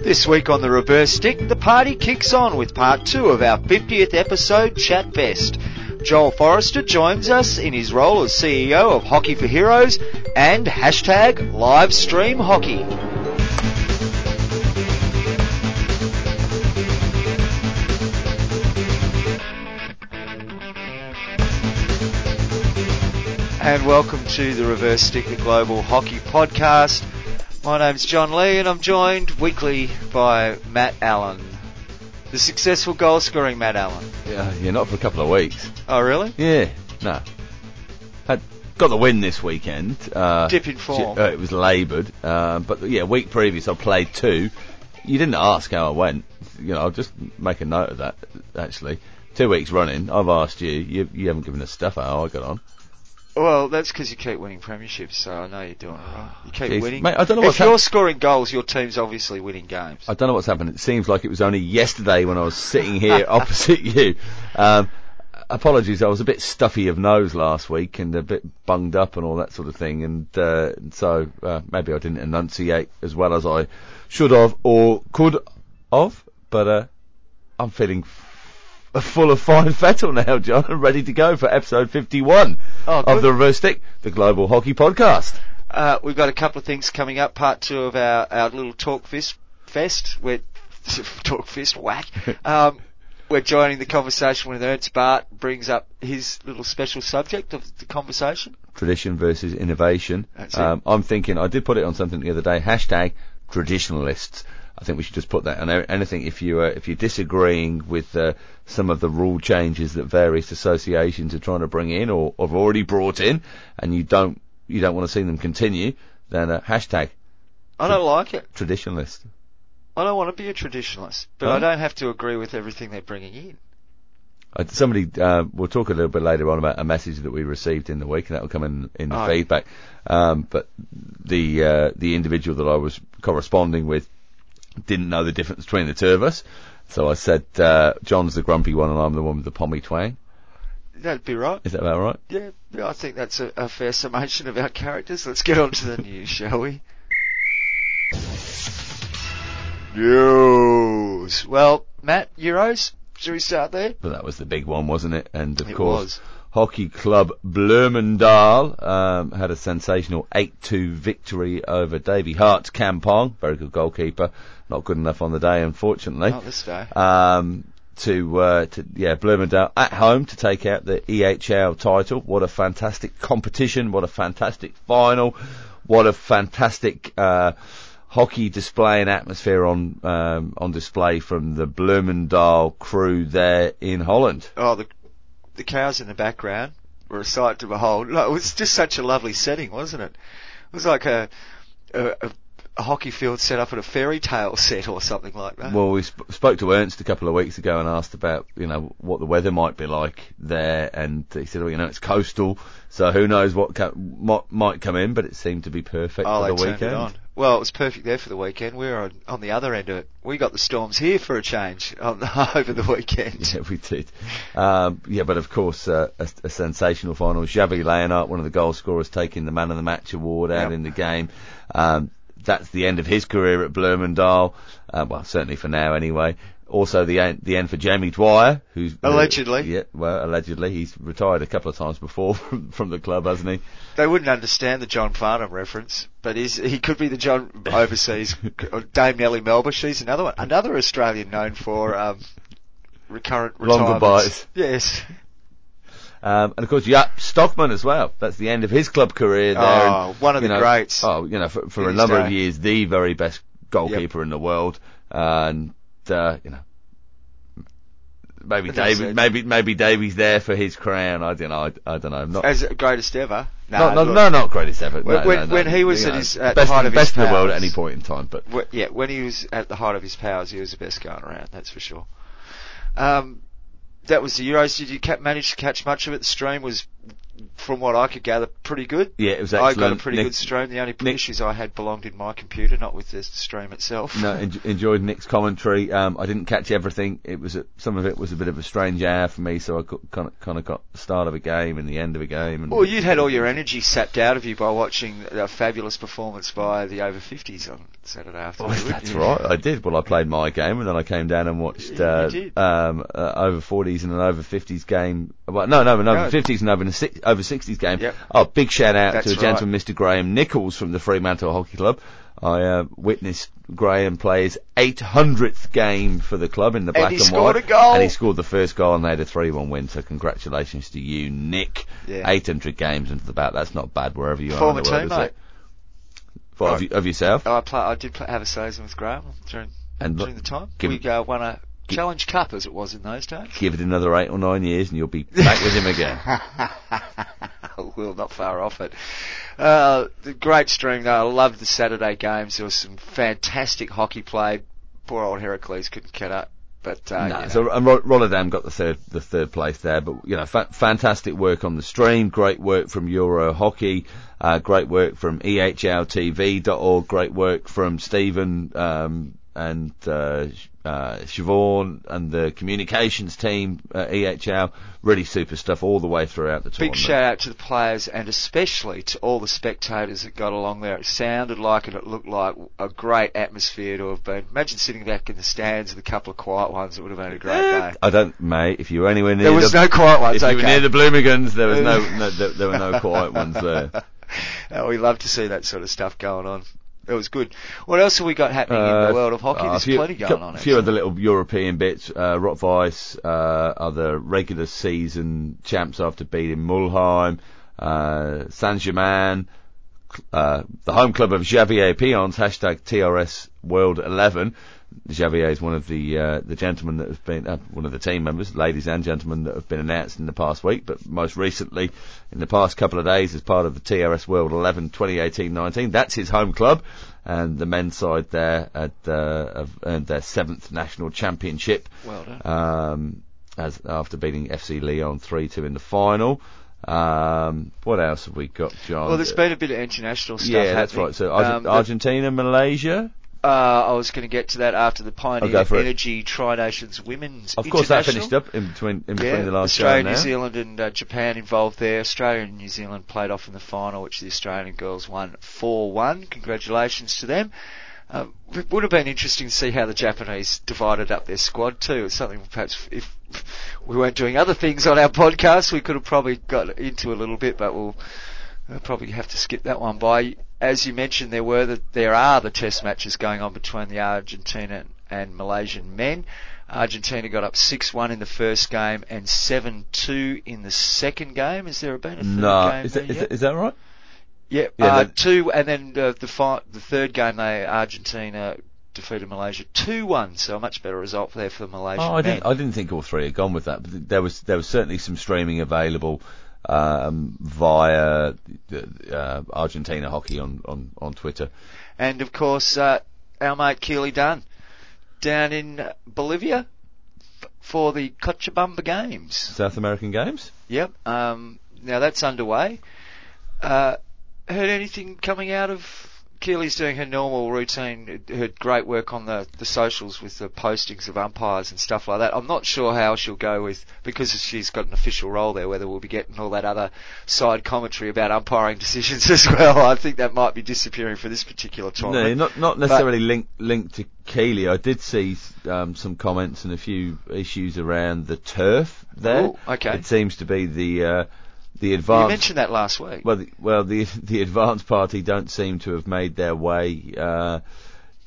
This week on the reverse stick, the party kicks on with part two of our 50th episode Chat Fest. Joel Forrester joins us in his role as CEO of Hockey for Heroes and hashtag livestream hockey. And welcome to the Reverse Stick, the Global Hockey Podcast. My name's John Lee and I'm joined weekly by Matt Allen. The successful goal scoring Matt Allen. Yeah, yeah, not for a couple of weeks. Oh, really? Yeah, no. Had got the win this weekend. Uh, Dip in form. Uh, it was laboured, uh, but yeah, week previous I played two. You didn't ask how I went. You know, I'll just make a note of that. Actually, two weeks running, I've asked you. You, you haven't given us stuff how I got on. Well, that's because you keep winning premierships, so I know you're doing it right. You keep Jeez. winning. Mate, I don't know if what's you're hap- scoring goals, your team's obviously winning games. I don't know what's happened. It seems like it was only yesterday when I was sitting here opposite you. Um, apologies, I was a bit stuffy of nose last week and a bit bunged up and all that sort of thing, and uh, so uh, maybe I didn't enunciate as well as I should have or could have. But uh, I'm feeling full of fine fettle now, John. I'm ready to go for episode 51 Oh, of the Reverse Stick, the Global Hockey Podcast. Uh, we've got a couple of things coming up. Part two of our, our little talk fest fest. We're talk fest whack. Um, we're joining the conversation with Ernst Baart brings up his little special subject of the conversation. tradition versus innovation. Um, I'm thinking, I did put it on something the other day, hashtag traditionalists. I think we should just put that on a- anything if you uh, if you're disagreeing with uh, some of the rule changes that various associations are trying to bring in or have already brought in, and you don't you don't want to see them continue, then uh, hashtag I don't like it. traditionalist. I don't want to be a traditionalist, but Huh? I don't have to agree with everything they're bringing in. Uh, somebody, uh, we'll talk a little bit later on about a message that we received in the week, and that will come in in the Oh. feedback. Um, but the uh, the individual that I was corresponding with didn't know the difference between the two of us, so I said uh, John's the grumpy one, and I'm the one with the pommy twang. That'd be right. Is that about right? Yeah, yeah, I think that's a, a fair summation of our characters. Let's get on to the news, shall we? News. Well, Matt, Euros. Should we start there? But that was the big one, wasn't it? And of It course, was. Hockey Club Bloemendaal um, had a sensational 8-2 victory over Davy Harte's Kampong. Very good goalkeeper. Not good enough on the day, unfortunately. Not this day. um, to, uh, to yeah, Bloomingdale at home to take out the EHL title. What a fantastic competition! What a fantastic final! What a fantastic uh, hockey display and atmosphere on um, on display from the Bloomingdale crew there in Holland. Oh, the the cows in the background were a sight to behold. No, it was just such a lovely setting, wasn't it? It was like a a, a, a hockey field set up at a fairy tale set or something like that. Well, we sp- spoke to Ernst a couple of weeks ago and asked about, you know, what the weather might be like there, and he said, well, you know, it's coastal, so who knows what co- might, might come in, but it seemed to be perfect oh, for the turned weekend. it on. Well, it was perfect there for the weekend. We were on, on the other end of it. We got the storms here for a change on, over the weekend. Yeah, we did. Um, yeah, but of course, uh, a, a sensational final. Xavi Lleonart, one of the goal scorers, taking the Man of the Match award out Yep. in the game. Um, that's the end of his career at Bloemendaal. Uh, well, certainly for now, anyway. Also, the end, the end for Jamie Dwyer, who's Allegedly. yeah, well, allegedly, he's retired a couple of times before from, from the club, hasn't he? They wouldn't understand the John Farnham reference, but he could be the John overseas Dame Nellie Melba. She's another one, another Australian known for um, recurrent Longer retirements. buys. Yes. Um, and of course, yeah, Stockmann as well. That's the end of his club career there. Oh, and, one of the know, greats. Oh, you know, for, for a number of years, the very best goalkeeper in the world. And, uh, you know, maybe that's maybe, maybe Davy's there for his crown. I don't know. I, I don't know. Not, As greatest ever. no, Nah, no, look, no, not greatest ever. When- No, when- no, when he was at his- at the best, height of his best in the world at any point in time, but yeah, when he was at the height of his powers, he was the best going around. That's for sure. Um, that was the Euros. Did you manage to catch much of it? The stream was from what I could gather, pretty good. Yeah, it was excellent. I got a pretty Nick- good stream. The only Nick- issues I had belonged in my computer, not with the stream itself. No, en- enjoyed Nick's commentary. Um, I didn't catch everything. It was a, some of it was a bit of a strange hour for me, so I kind of kind of got the start of a game and the end of a game. And Well, you'd had all your energy sapped out of you by watching a fabulous performance by the over 50s on Saturday afternoon. Oh, that's right. I did. Well, I played my game, and then I came down and watched uh, um, uh, over 40s and an over 50s game. Well, no, no, an over No. 50s and over a six, over 60s game. Yep. Oh, big shout out That's to the right. gentleman, Mr. Graham Nichols from the Fremantle Hockey Club. I uh, witnessed Graham play his 800th game for the club in the black he and white, a goal. and he scored the first goal, and they had a 3-1 win. So congratulations to you, Nick. Yeah. 800 games into the bat. That's not bad wherever you Former are in the world, is teammate. of, you- of yourself. I play, I did play, have a season with Graham during, And look, during the time. give- we uh, won a Challenge Cup as it was in those days. give it another eight or nine years, and you'll be back with him again. well, not far off it. Uh, the great stream though. I loved the Saturday games. There was some fantastic hockey play. Poor old Herakles couldn't get up. But uh, no, so and Rotterdam got the third the third place there, but you know, fa- fantastic work on the stream, great work from Euro Hockey, uh, great work from EHLTV.org, great work from Stephen um, and uh, uh, Siobhan and the communications team at EHL. Really super stuff all the way throughout the Big tournament. Big shout out to the players and especially to all the spectators that got along there. It sounded like and it looked like a great atmosphere to have been. Imagine sitting back in the stands with a couple of quiet ones. It would have been a great Eh, day. I don't, mate. If you were anywhere near There was the, no quiet ones. if you were near the Bloomingans, there was no, no there, there were no quiet ones there. Uh, we love to see that sort of stuff going on. It was good. What else have we got happening in Uh, the world of hockey? uh, There's few- plenty going on. A few other little European bits. Uh, Rot-Weiss uh, are the regular season champs after beating Mulheim. Uh, Saint Germain, uh, the home club of Javier Pions, hashtag TRS World 11. Javier is one of the uh, the gentlemen that have been uh, one of the team members, ladies and gentlemen that have been announced in the past week, but most recently in the past couple of days as part of the TRS World 11 2018-19. That's his home club, and the men's side there had, uh, have earned their seventh national championship Well done. um, as after beating FC Lyon 3-2 in the final. Um, what else have we got, John? well, there's been a bit of international stuff. yeah, that's right. So Arge- Um, Argentina, Malaysia. Uh, I was going to get to that after the Pioneer. Energy Tri Nations Women's. Of course, that finished up in between in between Yeah, the last Australia, New. Zealand, and uh, Japan involved there. Australia and New Zealand played off in the final, which the Australian girls won 4-1. Congratulations to them. Uh, it would have been interesting to see how the Japanese divided up their squad too. It's something perhaps if we weren't doing other things on our podcast, we could have probably got into a little bit, but we'll uh, probably have to skip that one by. As you mentioned, there were the, there are the test matches going on between the Argentina and Malaysian men. Argentina got up 6-1 in the first game and 7-2 in the second game. Has there been a third No, game is that, is, that, is that right? Yeah, Yeah, uh, two, and then uh, the fi- the third game, they Argentina defeated Malaysia two one, so a much better result there for the Malaysian Oh, I men. didn't. I didn't think all three had gone with that. But there was there was certainly some streaming available um, via uh, Argentina hockey on, on, on Twitter. And of course, uh, our mate Keely Dunn down in Bolivia f- for the Cochabamba Games. South American games. Yep. Um, now that's underway. Uh, heard anything coming out of Keely's doing her normal routine, her great work on the, the socials with the postings of umpires and stuff like that. I'm not sure how she'll go with, because she's got an official role there, whether we'll be getting all that other side commentary about umpiring decisions as well. I think that might be disappearing for this particular tournament. No, not not necessarily linked linked to Keely. I did see um, some comments and a few issues around the turf there. Oh, okay. It seems to be the uh, the you advanced. mentioned that last week. Well, the, well, the the advanced party don't seem to have made their way uh,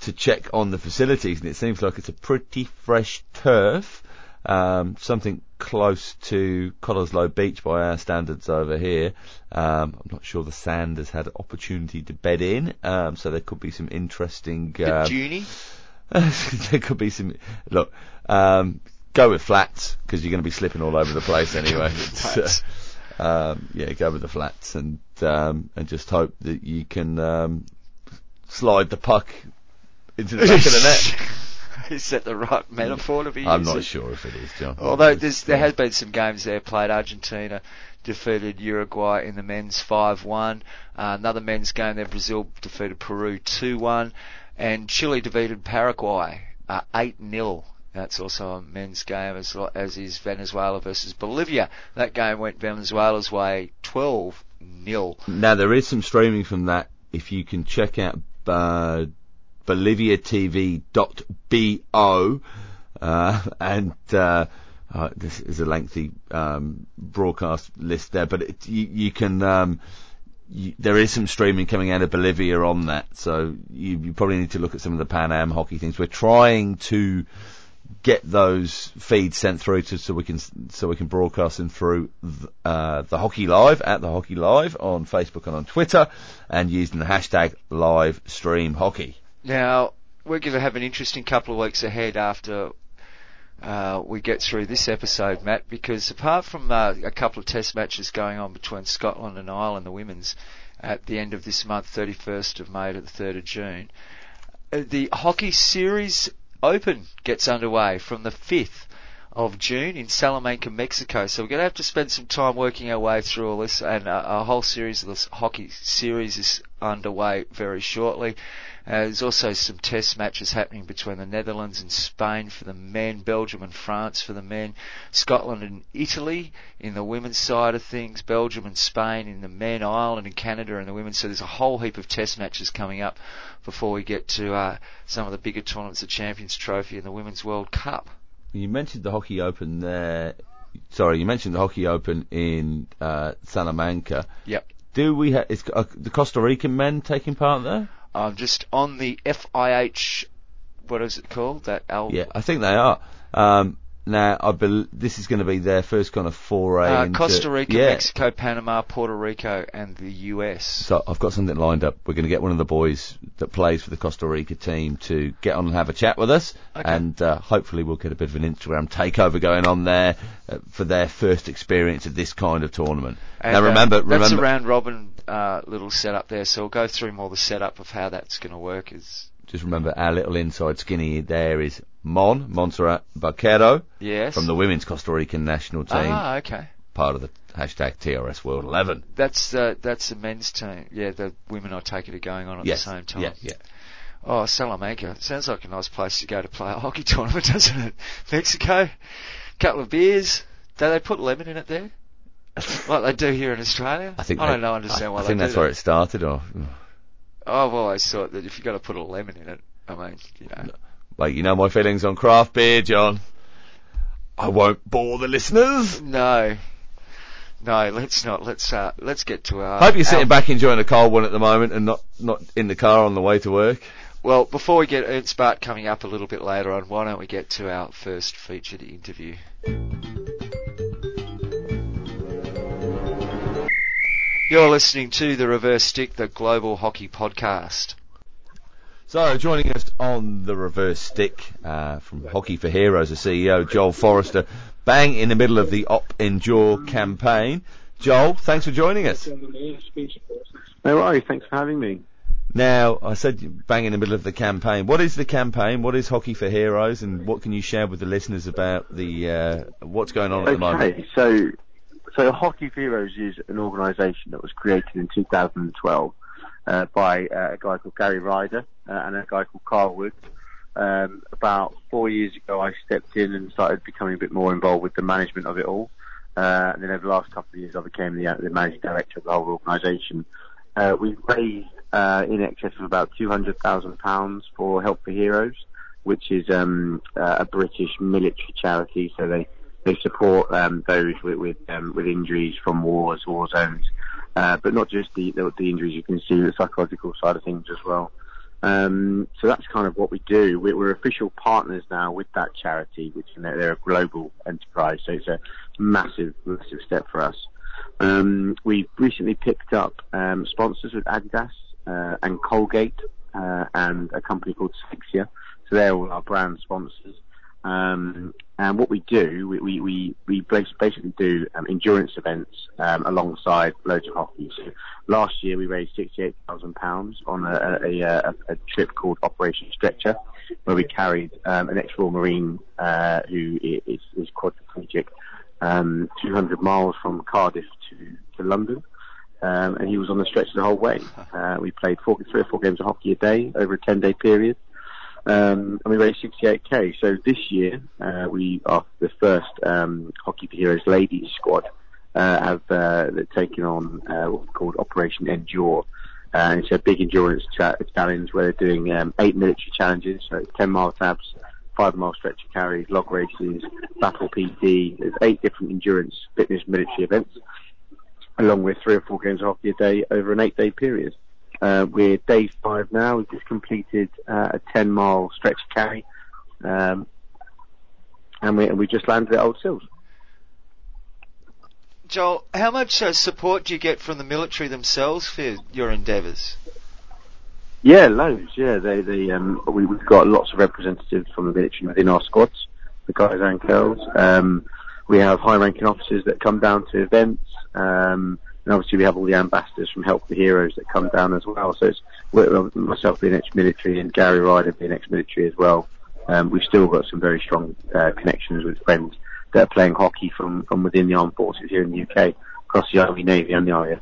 to check on the facilities, and it seems like it's a pretty fresh turf, um, something close to Cottesloe Beach by our standards over here. Um, I'm not sure the sand has had opportunity to bed in, um, so there could be some interesting. Um, Junie. there could be some. Look, um, go with flats because you're going to be slipping all over the place anyway. It's, uh, Flats. um, yeah, go with the flats and um, and just hope that you can um, slide the puck into the back of the net. is that the right metaphor to be using I'm using? not sure if it is, John. Although there's, there has been some games there played. Argentina defeated Uruguay in the men's 5-1. Uh, another men's game there, Brazil defeated Peru 2-1. And Chile defeated Paraguay uh, 8-0. That's also a men's game as, as is Venezuela versus Bolivia. That game went Venezuela's way 12 0. Now there is some streaming from that. If you can check out uh, BoliviaTV.bo, uh, and uh, uh, this is a lengthy um, broadcast list there, but it, you, you, can. Um, you, there is some streaming coming out of Bolivia on that, so you, you, probably need to look at some of the Pan Am hockey things. We're trying to get those feeds sent through to so we can so we can broadcast them through the, uh, the hockey live at the hockey live on Facebook and on Twitter, and using the hashtag live stream hockey. Now we're going to have an interesting couple of weeks ahead after uh, we get through this episode, Matt, because apart from uh, a couple of test matches going on between Scotland and Ireland, the women's, at the end of this month, 31st of May to the 3rd of June, uh, the hockey series open gets underway from the 5th of June in Salamanca, Mexico. So we're going to have to spend some time working our way through all this, and a, whole series of this hockey series is underway very shortly. Uh, there's also some test matches happening between the Netherlands and Spain for the men, Belgium and France for the men, Scotland and Italy in the women's side of things, Belgium and Spain in the men, Ireland and Canada in the women. So there's a whole heap of test matches coming up before we get to uh, some of the bigger tournaments, the Champions Trophy and the Women's World Cup. You mentioned the Hockey Open there. Sorry, you mentioned the Hockey Open in uh, Salamanca. Yep. Do we have is uh, the Costa Rican men taking part there? I'm just on the FIH. What is it called? That L. Yeah, I think they are. Um, now, I bel this is going to be their first kind of foray Uh, into Costa Rica, yeah. Mexico, Panama, Puerto Rico, and the US. So I've got something lined up. We're going to get one of the boys that plays for the Costa Rica team to get on and have a chat with us, Okay. and uh, hopefully we'll get a bit of an Instagram takeover going on there uh, for their first experience of this kind of tournament. And, now uh, remember, that's a round robin uh, little setup there. So we'll go through more the setup of how that's going to work. Is just remember our little inside skinny there is Mon Montserrat Barquero yes from the women's Costa Rican national team, Ah, okay. part of the hashtag TRS World 11. That's uh, that's the men's team. Yeah, the women I take it are going on at Yes, the same time. yeah, yeah. Oh, Salamanca. Sounds like a nice place to go to play a hockey tournament, doesn't it? Mexico, couple of beers. Do they put lemon in it there? like they do here in Australia? I think I they- don't know, understand I, why I think that's that. where it started. Or I've always thought that if you've got to put a lemon in it, I mean, you know. Like, you know my feelings on craft beer, John. I won't bore the listeners. No. No, let's not. Let's uh, let's get to our. Hope you're sitting our- back enjoying a cold one at the moment and not, not in the car on the way to work. Well, before we get Ernst Baart coming up a little bit later on, why don't we get to our first featured interview? You're listening to the Reverse Stick, the Global Hockey Podcast. So, joining us on the reverse stick uh, from Hockey for Heroes, the CEO, Joel Forrester, bang in the middle of the Op Endure campaign. Joel, thanks for joining us. No worries. Thanks for having me. Now, I said bang in the middle of the campaign. What is the campaign? What is Hockey for Heroes? And what can you share with the listeners about the uh, what's going on at the moment? Okay, so so Hockey for Heroes is an organisation that was created in 2012 uh, by uh, a guy called Gary Ryder uh, and a guy called Carl Wood. Um, about four years ago, I stepped in and started becoming a bit more involved with the management of it all. Uh, and then over the last couple of years, I became the, the managing director of the whole organisation. Uh, we've raised uh, in excess of about £200,000 for Help for Heroes, which is um, uh, a British military charity. So they, they support um, those with with, um, with injuries from wars, war zones, uh, but not just the, the the injuries. You can see the psychological side of things as well. Um, so that's kind of what we do. We're, we're official partners now with that charity, which you know, they're a global enterprise. So it's a massive, massive step for us. Um, we've recently picked up um, sponsors with Adidas uh, and Colgate uh, and a company called Sixia. So they're all our brand sponsors. Um, and what we do, we, we, we, we basically do um, endurance events um, alongside loads of hockey. So last year we raised £68,000 on a, a, a, a trip called Operation Stretcher, where we carried um, an ex-Royal Marine uh, who is, is quadriplegic, um, 200 miles from Cardiff to, to London. Um, and he was on the stretch the whole way. Uh, we played four, three or four games of hockey a day over a 10-day period. Um, and we raised 68k. So this year, uh, we are the first um, Hockey for Heroes ladies squad uh, have uh, taken on uh, what's called Operation Endure. Uh, it's a big endurance cha- challenge where they're doing um, eight military challenges, so 10 mile tabs, five mile stretcher carries, log races, battle PT. There's eight different endurance fitness military events, along with three or four games of hockey a day over an eight day period. Uh, we're day five now. We've just completed uh, a 10 mile stretch carry, um, and we, we just landed at Old Sills. Joel, how much uh, support do you get from the military themselves for your endeavours? Yeah, loads. Yeah, they they um we, we've got lots of representatives from the military within our squads, the guys and girls. Um, we have high-ranking officers that come down to events. Um, and obviously we have all the ambassadors from Help the Heroes that come down as well. So it's myself being ex-military and Gary Ryder being ex-military as well. Um, we've still got some very strong uh, connections with friends that are playing hockey from, from within the armed forces here in the UK, across the Army, Navy and the RAF.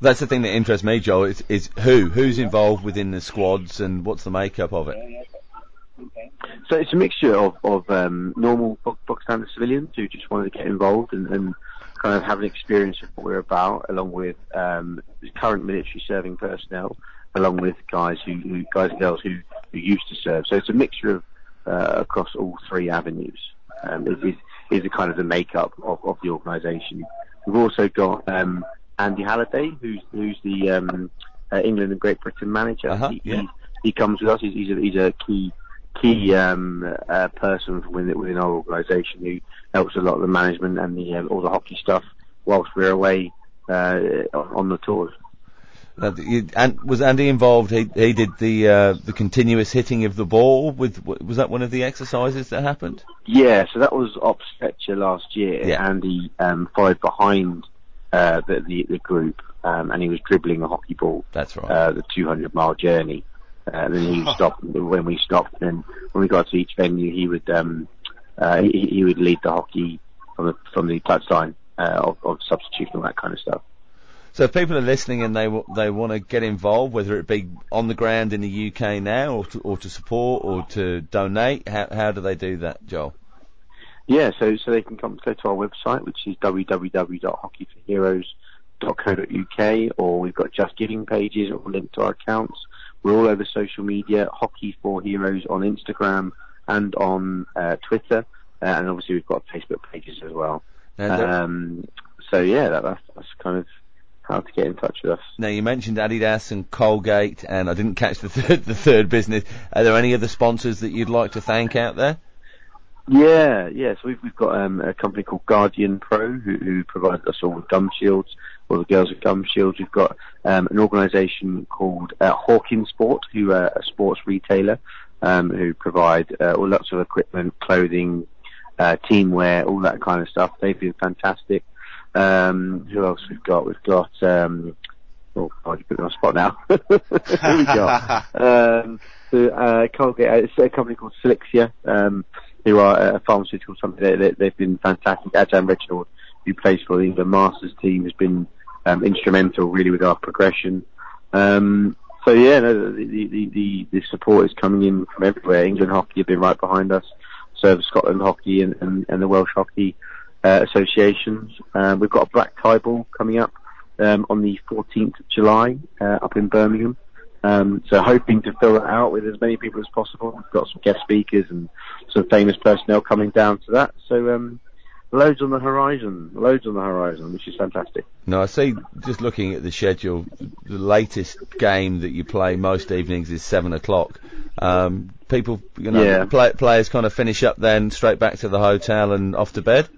That's the thing that interests me, Joel. Is, is who who's involved within the squads and what's the makeup of it? So it's a mixture of, of um, normal box standard civilians who just wanted to get involved and, and kind of have an experience of what we're about, along with um, current military serving personnel, along with guys who, who guys and girls who, who used to serve. So it's a mixture of uh, across all three avenues. Um, is, is the kind of the makeup of, of the organisation. We've also got um, Andy Halliday, who's who's the um, uh, England and Great Britain manager. Uh-huh, he, yeah. he, he comes with us. He's, he's, a, he's a key key um, uh, person within, within our organisation who helps a lot of the management and the uh, all the hockey stuff whilst we're away uh, on the tours. You- and was Andy involved? He he did the uh, the continuous hitting of the ball. With was that one of the exercises that happened? Yeah, so that was Op Stretcher last year. Yeah. Andy um, followed behind uh, the, the the group, um, and he was dribbling a hockey ball. That's right. Uh, the 200 mile journey. Uh, and then he would stop when we stopped. And when we got to each venue, he would um, uh, he, he would lead the hockey from the from the touchline uh, of, of substitution and that kind of stuff. So if people are listening and they w- they want to get involved, whether it be on the ground in the UK now, or to, or to support, or to donate, how how do they do that, Joel? Yeah, so so they can come go to our website, which is www.hockeyforheroes.co.uk, or we've got Just Giving pages or linked to our accounts. We're all over social media, Hockey for Heroes on Instagram and on uh, Twitter, uh, and obviously we've got Facebook pages as well. Um, so yeah, that, that's, that's kind of how to get in touch with us. now you mentioned Adidas and Colgate, and I didn't catch the third the third business. Are there any other sponsors that you'd like to thank out there? Yeah, yeah. So we've, we've got um, a company called Guardian Pro who, who provided us all with gum shields, all the girls with gum shields. We've got um, an organisation called uh, Hawkins Sport, who are a sports retailer, um, who provide uh, all lots of equipment, clothing, uh, teamwear, all that kind of stuff. They've been fantastic. Um, who else we've got? We've got um, oh, God, you put me on the spot now. Who we got? um, so, uh, Colgate, it's a company called Silixia, um, who are a pharmaceutical company. They, they've been fantastic. Ajahn Reginald, who plays for the England Masters team, has been um, instrumental really with our progression. Um, so yeah, no, the, the, the, the, support is coming in from everywhere. England Hockey have been right behind us. So have Scotland Hockey and, and, and the Welsh Hockey uh, associations. Uh, we've got a black tie ball coming up um, on the 14th of July uh, up in Birmingham. Um, so hoping to fill that out with as many people as possible. We've got some guest speakers and some famous personnel coming down to that. So um, loads on the horizon, loads on the horizon, which is fantastic. No, I see. Just looking at the schedule, the latest game that you play most evenings is seven o'clock. Um, people, you know, Yeah. play, players kind of finish up then straight back to the hotel and off to bed.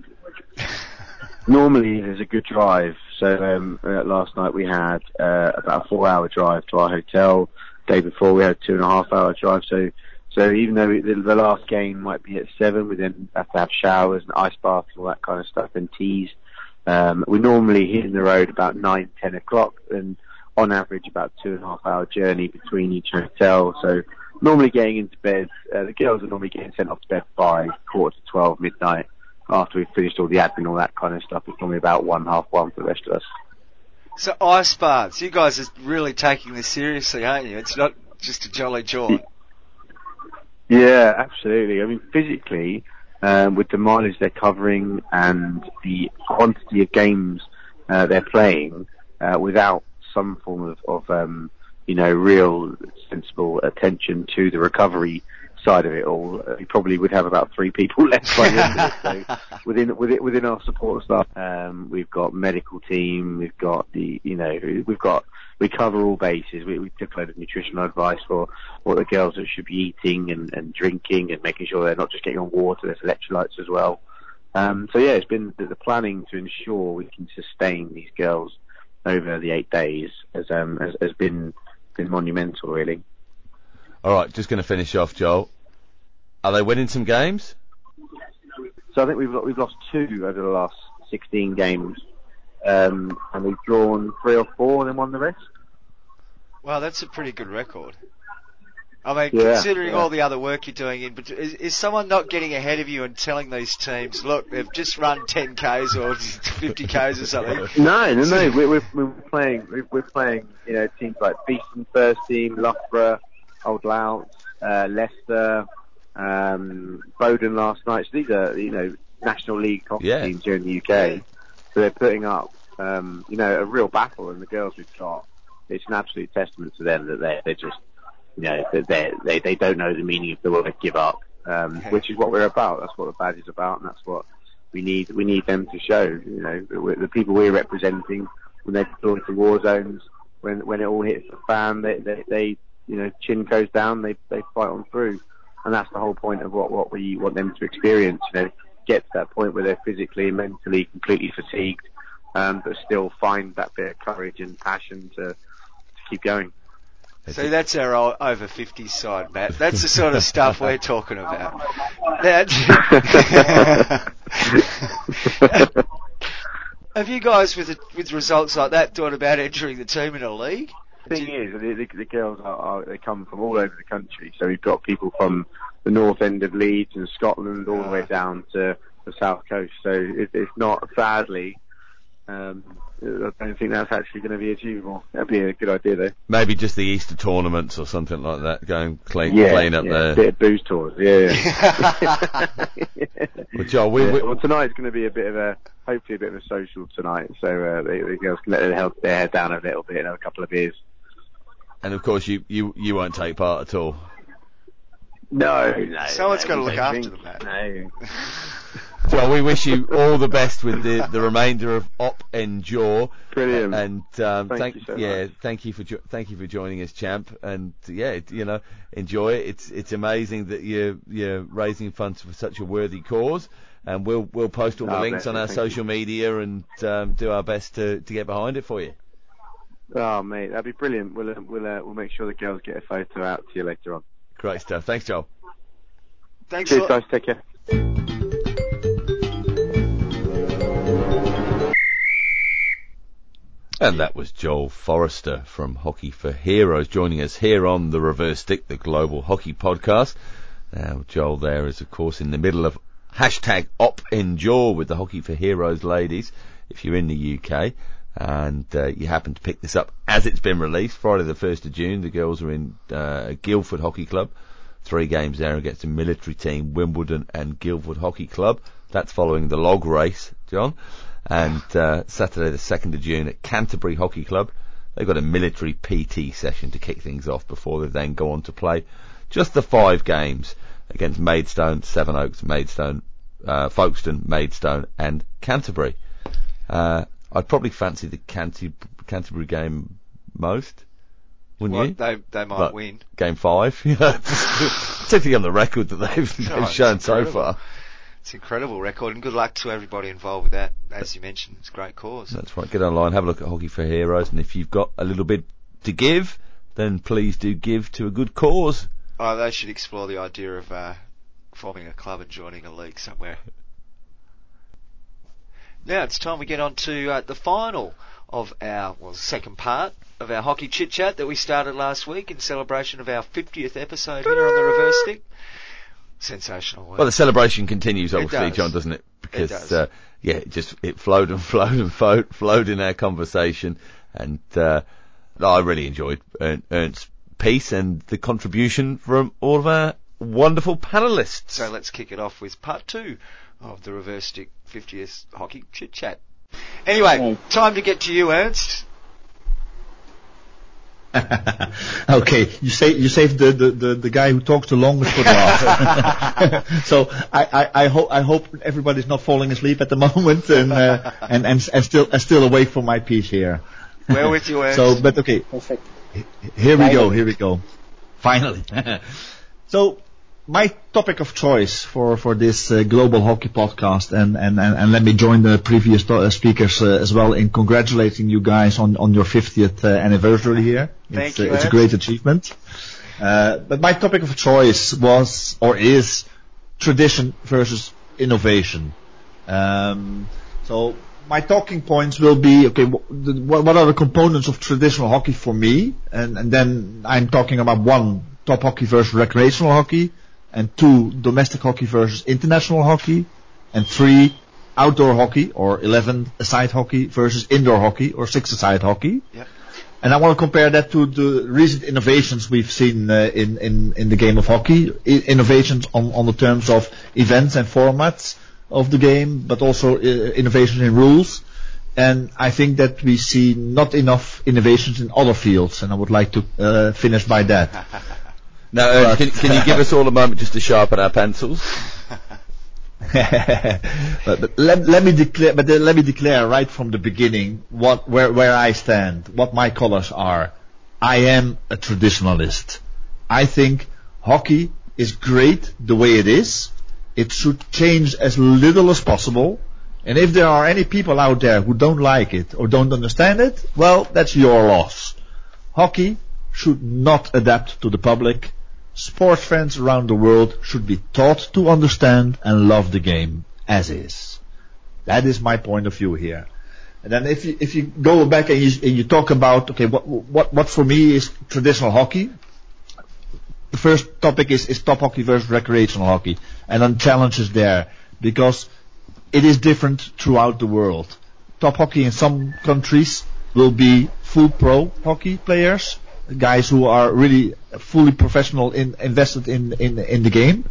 Normally there's a good drive. So um, uh, last night we had uh, about a four-hour drive to our hotel. Day before we had a two and a half-hour drive. So so even though we, the, the last game might be at seven, we then have to have showers and ice baths and all that kind of stuff and teas. Um, we're normally hitting the road about nine, ten o'clock, and on average about two and a half hour journey between each hotel. So normally getting into bed. Uh, the girls are normally getting sent off to bed by quarter to twelve midnight. After we've finished all the admin, all that kind of stuff, it's normally about one half one for the rest of us. So ice baths, you guys are really taking this seriously, aren't you? It's not just a jolly jaunt. Yeah, absolutely. I mean, physically, um, with the mileage they're covering and the quantity of games uh, they're playing, uh, without some form of, of um, you know, real sensible attention to the recovery side of it all, uh, we probably would have about three people left by the end of it. So within within within our support staff, um, we've got medical team, we've got the you know we've got we cover all bases. We, we took a load of nutritional advice for what the girls should be eating and, and drinking and making sure they're not just getting on water. There's electrolytes as well. Um, so yeah, it's been the, the planning to ensure we can sustain these girls over the eight days has um, has, has been been monumental, really. All right, just going to finish off, Joel. Are they winning some games? So I think we've we've lost two over the last 16 games, um, and we've drawn three or four and then won the rest. Wow, that's a pretty good record. I mean, Yeah, considering yeah. all the other work you're doing in, but is, is someone not getting ahead of you and telling these teams, look, they've just run 10k's or 50k's or something? No, no, no. We're, we're, we're playing. We're, we're playing. You know, teams like Beeston First Team, Loughborough, Old Louts, uh, Leicester, um, Bowdon last night. So these are you know National League hockey Yeah. teams here in the UK. So they're putting up um, you know a real battle, and the girls we've got. It's an absolute testament to them that they they're just you know that they they they don't know the meaning of the word give up, um, which is what we're about. That's what the badge is about, and that's what we need we need them to show. You know, we're, the people we're representing when they're deployed to war zones, when when it all hits the fan, they they, they you know chin goes down, they they fight on through, and that's the whole point of what what we want them to experience. You know, get to that point where they're physically and mentally completely fatigued, um, but still find that bit of courage and passion to to keep going. So that's our o- over 50s side, Matt. That's the sort of stuff we're talking about. Have you guys, with with results like that, thought about entering the team in a league? Thing is, the, the, the girls are, are they come from all over the country. So we've got people from the north end of Leeds and Scotland all the way down to the south coast. So it, it's not sadly. Um, I don't think that's actually going to be achievable. That'd be a good idea though. Maybe just the Easter tournaments or something like that, going clean, Yeah, playing up yeah, there. bit of booze tours. Yeah. yeah. Well, Joel, we, Yeah, we, well, tonight's going to be a bit of a, hopefully a bit of a social tonight. So uh, the, the girls can let their, their head down a little bit and have a couple of beers. And of course you, you, you won't take part at all. No, no. Someone's no, gotta look after think- them, Matt. No. Joel, we wish you all the best with the, the remainder of Op Endure. Brilliant. And um, Thank thank, you so yeah, much. thank you for jo- thank you for joining us, champ. And yeah, you know, enjoy it. It's it's amazing that you're you're raising funds for such a worthy cause. And we'll we'll post all the Oh, links on our thank social media and um, do our best to, to get behind it for you. Oh, mate, that'd be brilliant. We'll uh, we'll uh, we'll make sure the girls get a photo out to you later on. Great stuff. Thanks, Joel. Thanks a Cheers, guys. Take care. And that was Joel Forrester from Hockey for Heroes joining us here on the Reverse Stick, the global hockey podcast. Now, Joel there is, of course, in the middle of hashtag Op Endure with the Hockey for Heroes ladies. If you're in the UK and uh, you happen to pick this up as it's been released, Friday the 1st of June, the girls are in uh, Guildford Hockey Club. Three games there against the military team, Wimbledon and Guildford Hockey Club. That's following the log race, John. And uh, Saturday the 2nd of June at Canterbury Hockey Club. They've got a military PT session to kick things off before they then go on to play just the five games against Maidstone, Sevenoaks, Maidstone, uh, Folkestone, Maidstone and Canterbury. Uh, I'd probably fancy the Canter- Canterbury game most, wouldn't Well, you? they they might But- win. Game five, yeah. Particularly on the record that they've, they've shown so far. It's an incredible record, and good luck to everybody involved with that. As you mentioned, it's a great cause. That's right. Get online, have a look at Hockey for Heroes, and if you've got a little bit to give, then please do give to a good cause. Oh, they should explore the idea of uh, forming a club and joining a league somewhere. Now it's time we get on to uh, the final of our, well, second part of our hockey chit chat that we started last week in celebration of our 50th episode here on the reverse stick. Sensational. Work. Well, the celebration continues, obviously, does. John, doesn't it? Because does. Uh, yeah, it just it flowed and flowed and flowed, flowed in our conversation, and uh, I really enjoyed Ernst's piece and the contribution from all of our wonderful panelists. So let's kick it off with part two of the reverse stick 50th hockey chit chat. Anyway, time to get to you, Ernst. okay, you say you saved the, the, the, the guy who talks the longest for the last. so I, I, I hope I hope everybody's not falling asleep at the moment and uh, and, and and still and still awake for my piece here. We're with you, Ernst. So, but okay, Perfect. here we go, here we go. Finally. so, my topic of choice for, for this uh, global hockey podcast, and, and, and, and let me join the previous to- uh, speakers uh, as well in congratulating you guys on, on your 50th uh, anniversary here. Thank it's, you, uh, it's a great achievement. Uh, but my topic of choice was or is tradition versus innovation. Um, so my talking points will be okay. wh- the- What, what are the components of traditional hockey for me? And, and then I'm talking about one top hockey versus recreational hockey, and two domestic hockey versus international hockey, and three outdoor hockey or 11 aside hockey versus indoor hockey or six aside hockey. Yep. And I want to compare that to the recent innovations we've seen uh, in, in, in the game of hockey. I- innovations on, on the terms of events and formats of the game, but also uh, innovations in rules. And I think that we see not enough innovations in other fields, and I would like to uh, finish by that. Now, Ernst, uh, can, can you give us all a moment just to sharpen our pencils? but, but let, let me declare, but then let me declare right from the beginning what where where I stand, what my colors are. I am a traditionalist. I think hockey is great the way it is. It should change as little as possible. And if there are any people out there who don't like it or don't understand it, well, that's your loss. Hockey should not adapt to the public. Sports fans around the world should be taught to understand and love the game as is. That is my point of view here. And then if you, if you go back and you, and you talk about, okay, what, what, what for me is traditional hockey, the first topic is, is top hockey versus recreational hockey, and then challenges there, because it is different throughout the world. Top hockey in some countries will be full pro hockey players, guys who are really fully professional in invested in, in in the game.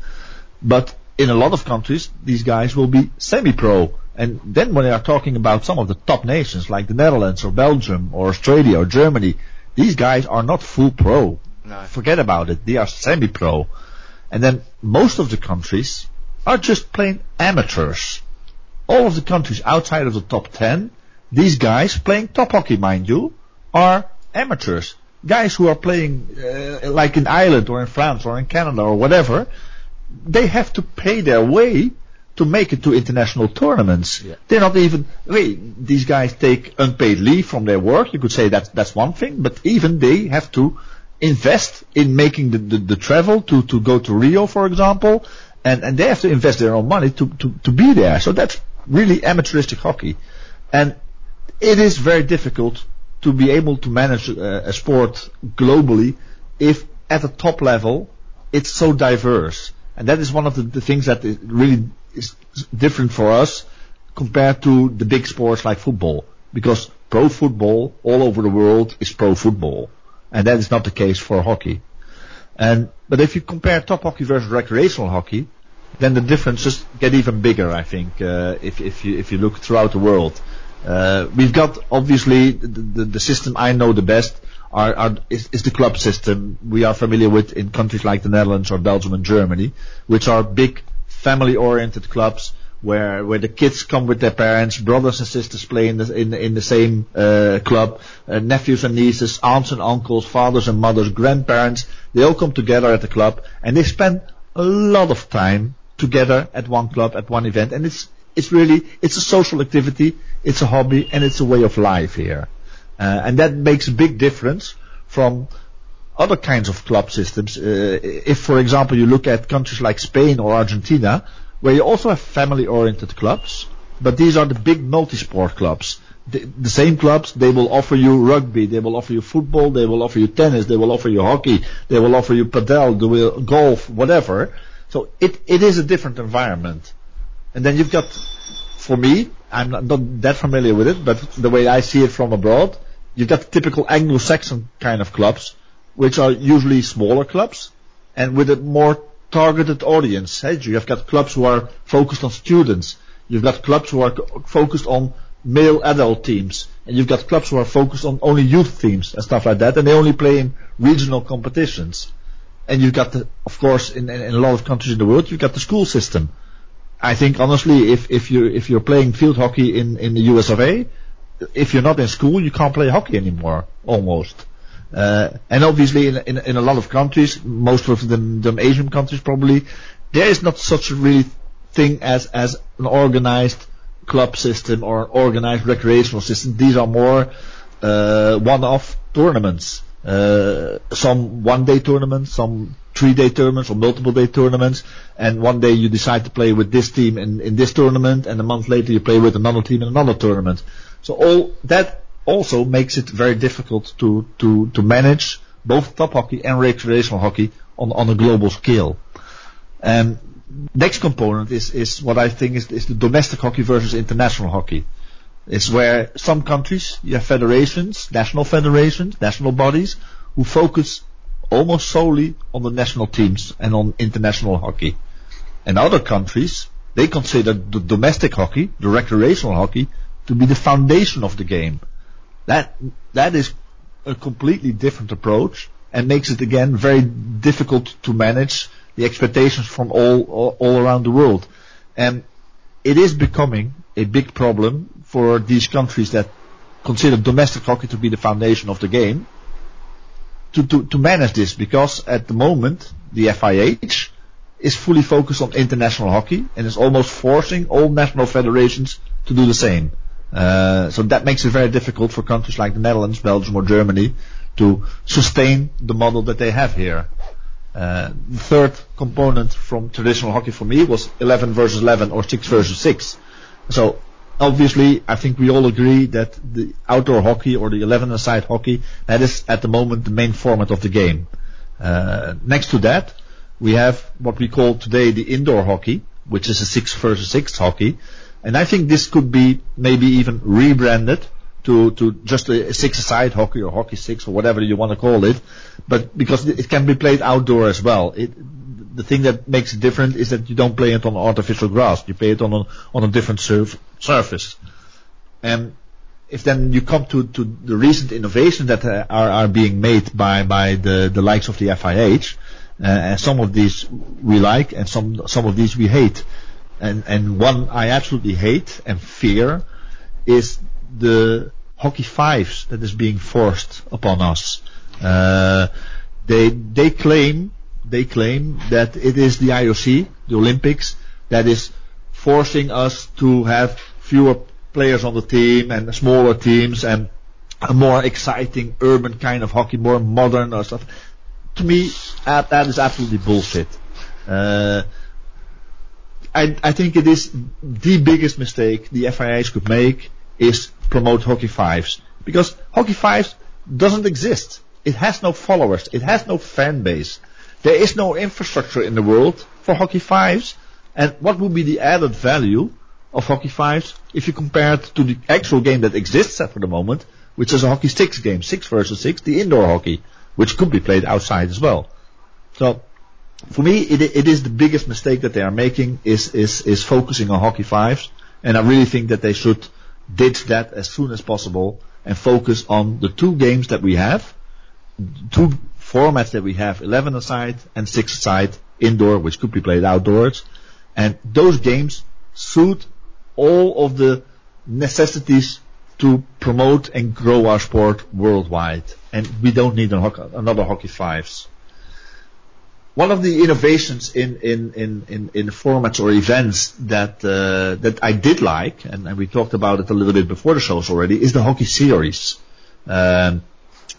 But in a lot of countries, these guys will be semi-pro. And then when they are talking about some of the top nations like the Netherlands or Belgium or Australia or Germany, these guys are not full pro. No. Forget about it. They are semi-pro. And then most of the countries are just plain amateurs. All of the countries outside of the top 10, these guys playing top hockey, mind you, are amateurs. Guys who are playing uh, like in Ireland or in France or in Canada or whatever, they have to pay their way to make it to international tournaments. Yeah. They're not even wait, these guys take unpaid leave from their work. You could say that's that's one thing, but even they have to invest in making the, the, the travel to, to go to Rio, for example, and, and they have to invest their own money to, to, to be there. So that's really amateuristic hockey. And it is very difficult to be able to manage uh, a sport globally if at the top level it's so diverse. And that is one of the, the things that is really is different for us compared to the big sports like football. Because pro football all over the world is pro football. And that is not the case for hockey. And, but if you compare top hockey versus recreational hockey, then the differences get even bigger, I think, uh, if, if you, if you look throughout the world. Uh, we've got obviously the, the, the system I know the best are, are is, is the club system we are familiar with in countries like the Netherlands or Belgium and Germany, which are big family-oriented clubs where where the kids come with their parents, brothers and sisters play in the in, in the same uh, club, uh, nephews and nieces, aunts and uncles, fathers and mothers, grandparents, they all come together at the club and they spend a lot of time together at one club at one event. And it's it's really it's a social activity, it's a hobby and it's a way of life here. Uh, and that makes a big difference from other kinds of club systems. Uh, if, for example, you look at countries like Spain or Argentina, where you also have family-oriented clubs, but these are the big multi-sport clubs. The, the, same clubs, they will offer you rugby, they will offer you football, they will offer you tennis, they will offer you hockey, they will offer you padel, they will golf, whatever. So it, it is a different environment. And then you've got, for me, I'm not, not that familiar with it, but the way I see it from abroad, you've got typical Anglo-Saxon kind of clubs, which are usually smaller clubs, and with a more targeted audience. Hey, you have got clubs who are focused on students. You've got clubs who are focused on male adult teams. And you've got clubs who are focused on only youth teams and stuff like that. And they only play in regional competitions. And you've got the, of course, in, in, in a lot of countries in the world, you've got the school system. I think honestly, if, if you, if you're playing field hockey in, in the US of A, if you're not in school, you can't play hockey anymore, almost. Uh, and obviously in, in, in, a lot of countries, most of them, them Asian countries probably, there is not such a really thing as, as an organized club system or an organized recreational system. These are more, uh, one-off tournaments. Uh, some one-day tournaments, some three-day tournaments or multiple-day tournaments, and one day you decide to play with this team in, in this tournament, and a month later you play with another team in another tournament. So all that also makes it very difficult to, to, to manage both top hockey and recreational hockey on, on a global scale. And next component is, is what I think is, is the domestic hockey versus international hockey. It's where some countries, you have federations, national federations, national bodies, who focus almost solely on the national teams and on international hockey. And other countries, they consider the domestic hockey, the recreational hockey, to be the foundation of the game. That that is a completely different approach and makes it again very difficult to manage the expectations from all all, all around the world. And it is becoming a big problem for these countries that consider domestic hockey to be the foundation of the game to, to, to manage this because at the moment the FIH is fully focused on international hockey and is almost forcing all national federations to do the same. Uh, so that makes it very difficult for countries like the Netherlands, Belgium, or Germany to sustain the model that they have here. Uh, the third component from traditional hockey for me was 11 versus 11 or 6 versus 6. So obviously, I think we all agree that the outdoor hockey or the 11-a-side hockey that is at the moment the main format of the game. Uh, next to that, we have what we call today the indoor hockey, which is a 6 versus 6 hockey, and I think this could be maybe even rebranded to, to just a, a six-a-side hockey or hockey six or whatever you want to call it. But because it can be played outdoor as well. It, the thing that makes it different is that you don't play it on artificial grass. You play it on a, on a different surf, surface. And if then you come to, to the recent innovations that uh, are, are being made by, by the, the likes of the FIH, uh, and some of these we like and some, some of these we hate and and one I absolutely hate and fear is the hockey fives that is being forced upon us. Uh, they they claim they claim that it is the IOC, the Olympics, that is forcing us to have fewer players on the team and smaller teams and a more exciting urban kind of hockey, more modern or stuff. To me, that is absolutely bullshit. Uh, I, I think it is the biggest mistake the FIH could make is promote Hockey Fives. Because Hockey Fives doesn't exist. It has no followers. It has no fan base. There is no infrastructure in the world for Hockey Fives. And what would be the added value of Hockey Fives if you compare it to the actual game that exists for the moment, which is a Hockey Six game, six versus six, the indoor hockey, which could be played outside as well. So for me, it, it is the biggest mistake that they are making is, is, is focusing on hockey fives. And I really think that they should ditch that as soon as possible and focus on the two games that we have, two formats that we have, 11 aside and 6 aside indoor, which could be played outdoors. And those games suit all of the necessities to promote and grow our sport worldwide. And we don't need another hockey fives one of the innovations in in in in, in formats or events that uh, that I did like, and, and, we talked about it a little bit before the shows already, is the hockey series. Um,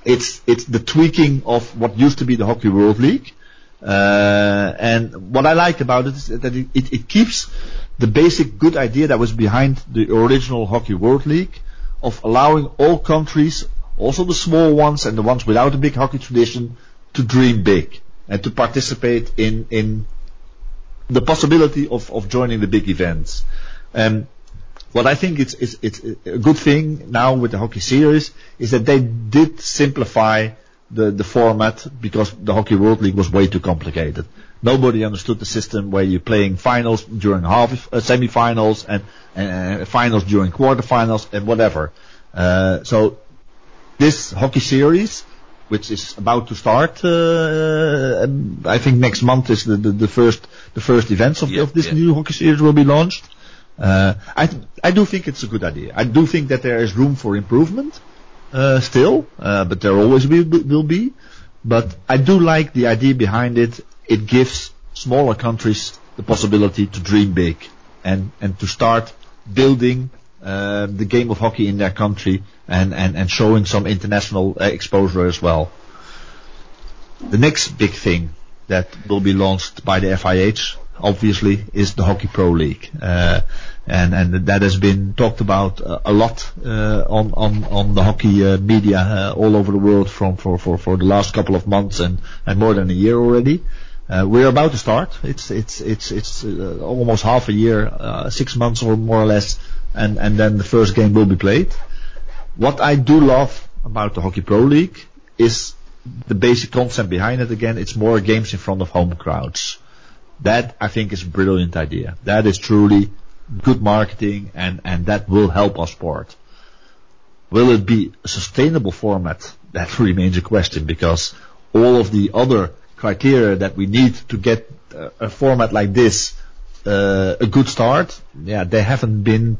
it's it's the tweaking of what used to be the Hockey World League, uh, and what I like about it is that it, it, it keeps the basic good idea that was behind the original Hockey World League of allowing all countries, also the small ones and the ones without a big hockey tradition, to dream big and to participate in in the possibility of, of joining the big events. Um, what I think it's, it's, it's a good thing now with the hockey series is that they did simplify the, the format because the Hockey World League was way too complicated. Nobody understood the system where you're playing finals during half, uh, semi-finals and, and uh, finals during quarterfinals and whatever. Uh, so this hockey series, which is about to start, uh, I think next month is the, the, the first the first events of, Yeah, of this yeah. new hockey series will be launched. Uh, I th- I do think it's a good idea. I do think that there is room for improvement uh, still, uh, but there always will, will be. But I do like the idea behind it. It gives smaller countries the possibility to dream big and and to start building uh, the game of hockey in their country and and and showing some international uh, exposure as well. The next big thing that will be launched by the FIH, obviously, is the Hockey Pro League, uh, and and that has been talked about uh, a lot uh, on on on the hockey uh, media uh, all over the world from for, for for the last couple of months and and more than a year already. Uh, we're about to start. It's it's it's it's almost half a year, six months or more or less, and and then the first game will be played. What I do love about the Hockey Pro League is the basic concept behind it again. It's more games in front of home crowds. That I think is a brilliant idea. That is truly good marketing and, and that will help our sport. Will it be a sustainable format? That remains a question because all of the other criteria that we need to get uh, a format like this uh, a good start, yeah, they haven't been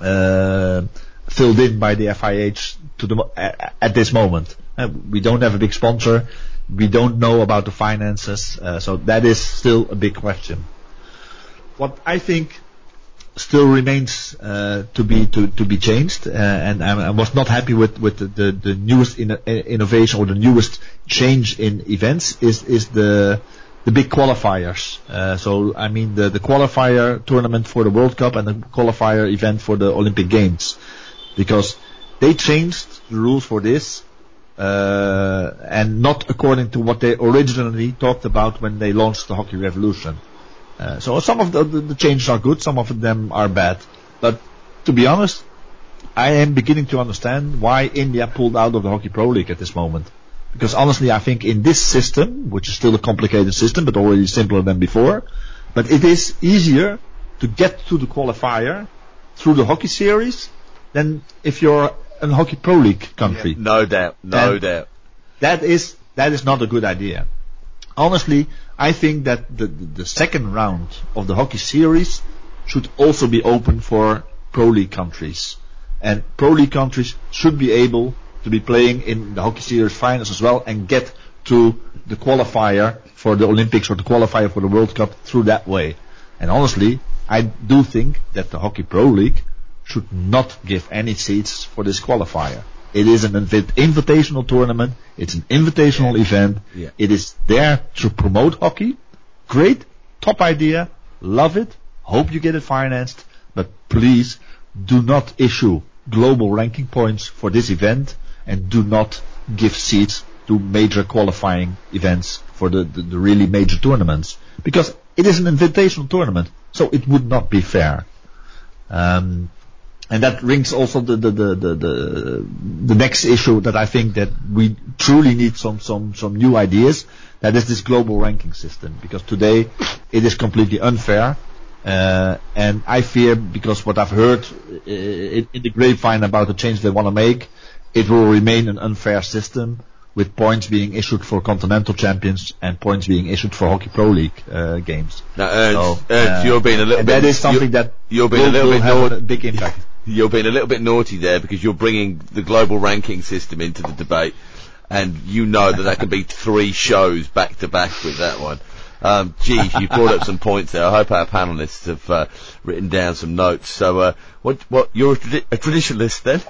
uh, filled in by the FIH to the at this moment. Uh, we don't have a big sponsor. We don't know about the finances, uh, so that is still a big question. What I think still remains uh, to be to, to be changed, uh, and I, I was not happy with with the, the, the newest in, uh, innovation or the newest change in events is is the the big qualifiers. Uh, so I mean the the qualifier tournament for the World Cup and the qualifier event for the Olympic Games, because they changed the rules for this. Uh, and not according to what they originally talked about when they launched the hockey revolution. Uh, so some of the, the, the changes are good, some of them are bad. But to be honest, I am beginning to understand why India pulled out of the Hockey Pro League at this moment. Because honestly, I think in this system, which is still a complicated system, but already simpler than before, but it is easier to get to the qualifier through the hockey series than if you're a Hockey Pro League country No doubt, no And- doubt. that is that is not a good idea. Honestly, I think that the the second round of the hockey series should also be open for pro league countries, and pro league countries should be able to be playing in the hockey series finals as well and get to the qualifier for the Olympics or the qualifier for the World Cup through that way. And honestly, I do think that the hockey pro league should not give any seats for this qualifier. It is an invi- invitational tournament. It's an invitational event. Yeah. It is there to promote hockey. Great, top idea. Love it. Hope you get it financed. But please do not issue global ranking points for this event and do not give seats to major qualifying events for the, the, the really major tournaments because it is an invitational tournament. So it would not be fair. Um, and that rings also the, the, the, the, the, the next issue that I think that we truly need some, some, some new ideas. That is this global ranking system. Because today it is completely unfair. Uh, and I fear because what I've heard uh, in, the grapevine about the change they want to make, it will remain an unfair system with points being issued for continental champions and points being issued for hockey pro league uh, games. Now, So, uh, you're being a little bit. that is something you're, that you're being will, a little bit have a big impact. You're being a little bit naughty there because you're bringing the global ranking system into the debate, and you know that that can be three shows back to back with that one. Um, geez, you brought up some points there. I hope our panelists have uh, written down some notes. So, uh, what? What? You're a, tradi- a traditionalist then?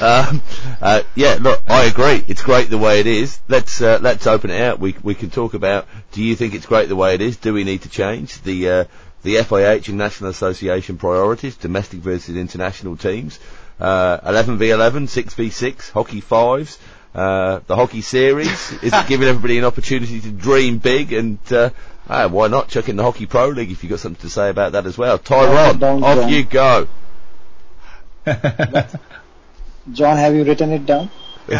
Um, uh, yeah. Look, I agree. It's great the way it is. Let's uh, let's open it out. We we can talk about. Do you think it's great the way it is? Do we need to change the uh, the FIH and National Association priorities, domestic versus international teams, uh, 11 v 11, 6 v 6, hockey fives, uh, the hockey series is giving everybody an opportunity to dream big and uh, ah, why not chuck in the hockey pro league if you've got something to say about that as well. Tyrone, Down, off John. you go. John, have you written it down? No,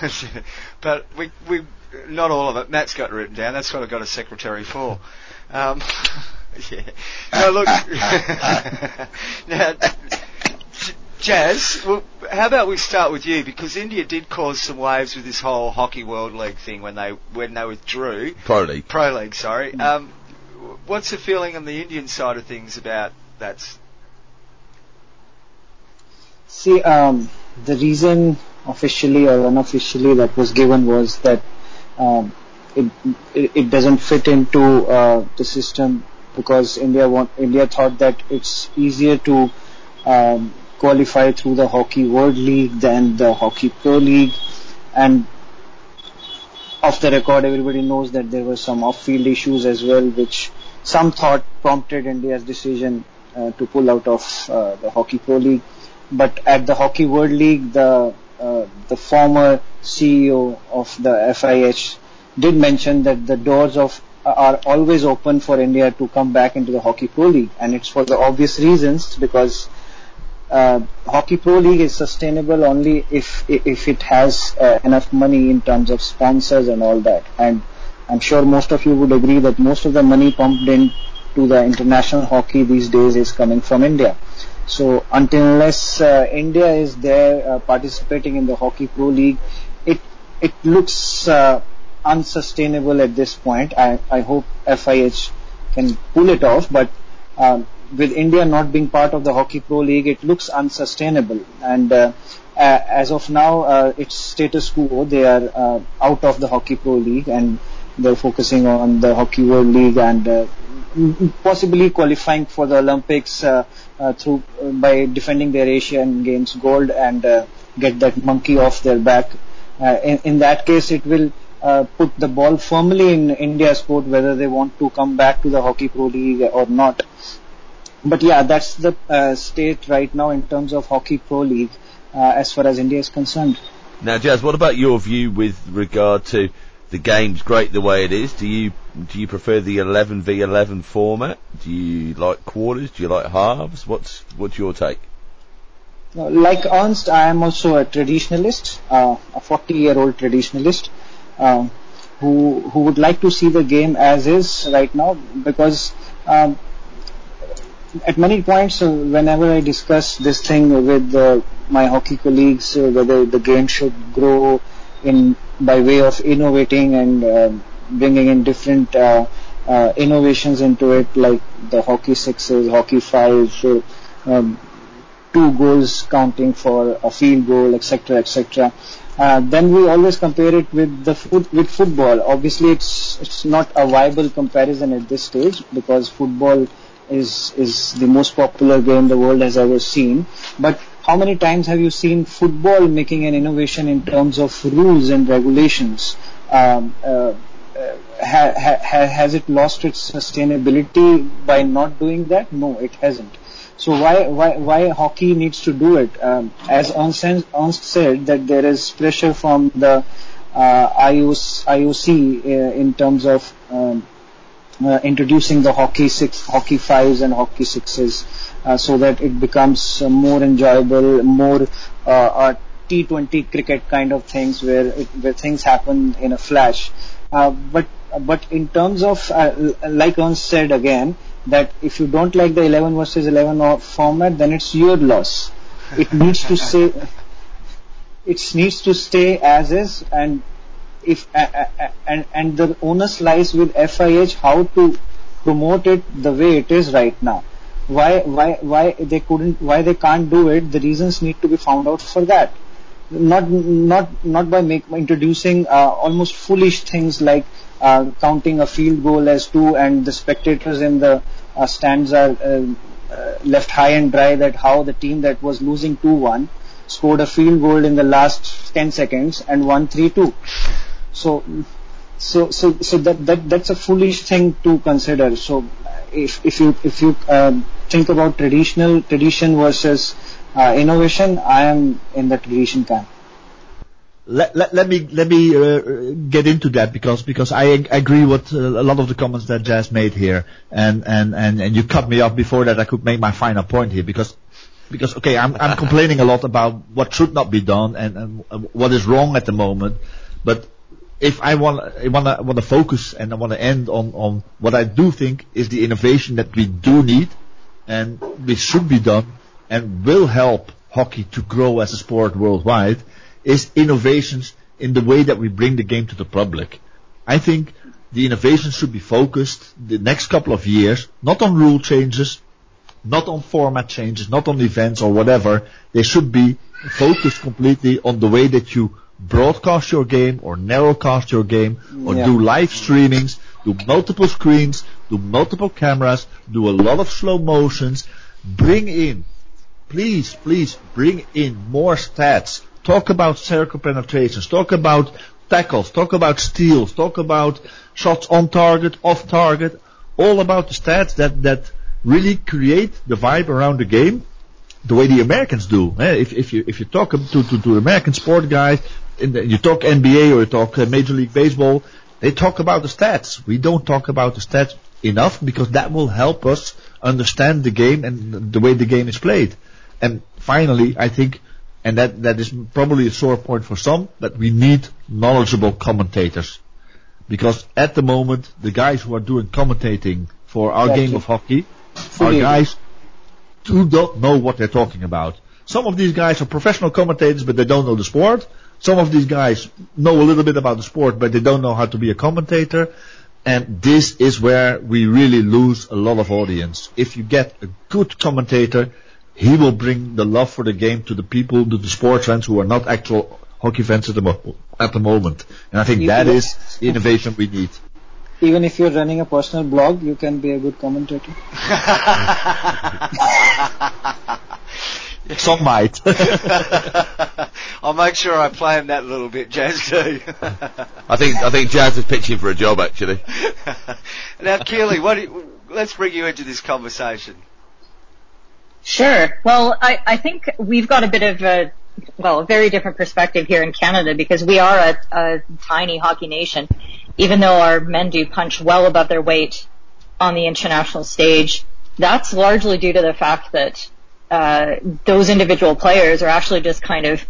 but we we not all of it. Matt's got it written down. That's what I've got a secretary for. Um, yeah. No, look. now, Jazz, well, how about we start with you because India did cause some waves with this whole hockey world league thing when they when they withdrew Pro league. pro league. Sorry. Um, what's the feeling on the Indian side of things about that? See, um, the reason officially or unofficially that was given was that um, it, it it doesn't fit into uh, the system because India want India thought that it's easier to um, qualify through the Hockey World League than the Hockey Pro League, and off the record, everybody knows that there were some off-field issues as well, which some thought prompted India's decision uh, to pull out of uh, the Hockey Pro League. But at the Hockey World League, the uh, the former CEO of the FIH did mention that the doors of are always open for India to come back into the Hockey Pro League, and it's for the obvious reasons because uh, Hockey Pro League is sustainable only if if it has uh, enough money in terms of sponsors and all that. And I'm sure most of you would agree that most of the money pumped in to the international hockey these days is coming from India. So unless uh, India is there uh, participating in the Hockey Pro League, it it looks uh, unsustainable at this point. I, I hope FIH can pull it off, but um, with India not being part of the Hockey Pro League, it looks unsustainable. And uh, as of now, uh, it's status quo. They are uh, out of the Hockey Pro League and they're focusing on the Hockey World League and possibly qualifying for the Olympics uh, uh, through uh, by defending their Asian Games gold and get that monkey off their back. In, in that case, it will put the ball firmly in India's court whether they want to come back to the Hockey Pro League or not. But yeah, that's the state right now in terms of Hockey Pro League as far as India is concerned. Now, Jazz, what about your view with regard to the game's great the way it is? Do you do you prefer the 11 v 11 format? Do you like quarters? Do you like halves? What's what's your take? Uh, Like Ernst, I am also a traditionalist, uh, a 40 year old traditionalist, um, who, who would like to see the game as is right now because um, at many points, uh, whenever I discuss this thing with uh, my hockey colleagues, uh, whether the game should grow in by way of innovating and um bringing in different uh, uh, innovations into it, like the hockey sixes, hockey fives, so, um, two goals counting for a field goal, etc., etc. Uh, then we always compare it with the foot, with football. Obviously, it's it's not a viable comparison at this stage because football is is the most popular game the world has ever seen. But how many times have you seen football making an innovation in terms of rules and regulations? Um, uh, ha, ha, ha, has it lost its sustainability by not doing that? No, it hasn't. So why why why hockey needs to do it? Um, as Ernst, Ernst said, that there is pressure from the uh, IOC, uh, in terms of um, uh, introducing the hockey six, hockey fives, and hockey sixes, uh, so that it becomes more enjoyable, more uh, a T20 cricket kind of things where it, where things happen in a flash. Uh, but but in terms of uh, like Ernst said again that if you don't like the 11 versus 11 or- format, then it's your loss. It needs to say it needs to stay as is and if a, a, a, and and the onus lies with FIH how to promote it the way it is right now. Why why why they couldn't why they can't do it? The reasons need to be found out for that. Not not not by make, introducing uh, almost foolish things like uh, counting a field goal as two and the spectators in the uh, stands are uh, uh, left high and dry that how the team that was losing 2-1 scored a field goal in the last 10 seconds and won 3-2. So so so so that, that that's a foolish thing to consider. So if if you if you uh, think about traditional tradition versus uh, innovation, I am in the tradition camp. Let, let, let me let me uh, get into that because because I ag- agree with uh, a lot of the comments that Jazz made here and, and, and, and you cut me off before that I could make my final point here because because okay I'm I'm complaining a lot about what should not be done and, and what is wrong at the moment but if I want I want to want to focus and I want to end on on what I do think is the innovation that we do need and which should be done and will help hockey to grow as a sport worldwide is innovations in the way that we bring the game to the public. I think the innovations should be focused the next couple of years, not on rule changes, not on format changes, not on events or whatever. They should be focused completely on the way that you broadcast your game or narrowcast your game or Yeah. do live streamings, do multiple screens, do multiple cameras, do a lot of slow motions, bring in please, please bring in more stats. Talk about circle penetrations. Talk about tackles. Talk about steals. Talk about shots on target, off target. All about the stats that, that really create the vibe around the game the way the Americans do. eh? If, if you if you talk to to, to American sport guys, the, you talk NBA or you talk uh, Major League Baseball, they talk about the stats. We don't talk about the stats enough because that will help us understand the game and the way the game is played. And finally, I think, and that that is probably a sore point for some, that we need knowledgeable commentators. Because at the moment, the guys who are doing commentating for our Exactly. game of hockey are guys who don't know what they're talking about. Some of these guys are professional commentators, but they don't know the sport. Some of these guys know a little bit about the sport, but they don't know how to be a commentator. And this is where we really lose a lot of audience. If you get a good commentator, he will bring the love for the game to the people, to the sports fans who are not actual hockey fans at the, mo- at the moment. And I think You- that you- is the innovation we need. Even if you're running a personal blog, you can be a good commentator. Some might. I'll make sure I play him that little bit, Jazz too. I think I think Jazz is pitching for a job actually. now, Keely, what? Do you, let's bring you into this conversation. Sure. Well, I, I think we've got a bit of a, well, a very different perspective here in Canada because we are a, a tiny hockey nation. Even though our men do punch well above their weight on the international stage, that's largely due to the fact that uh, those individual players are actually just kind of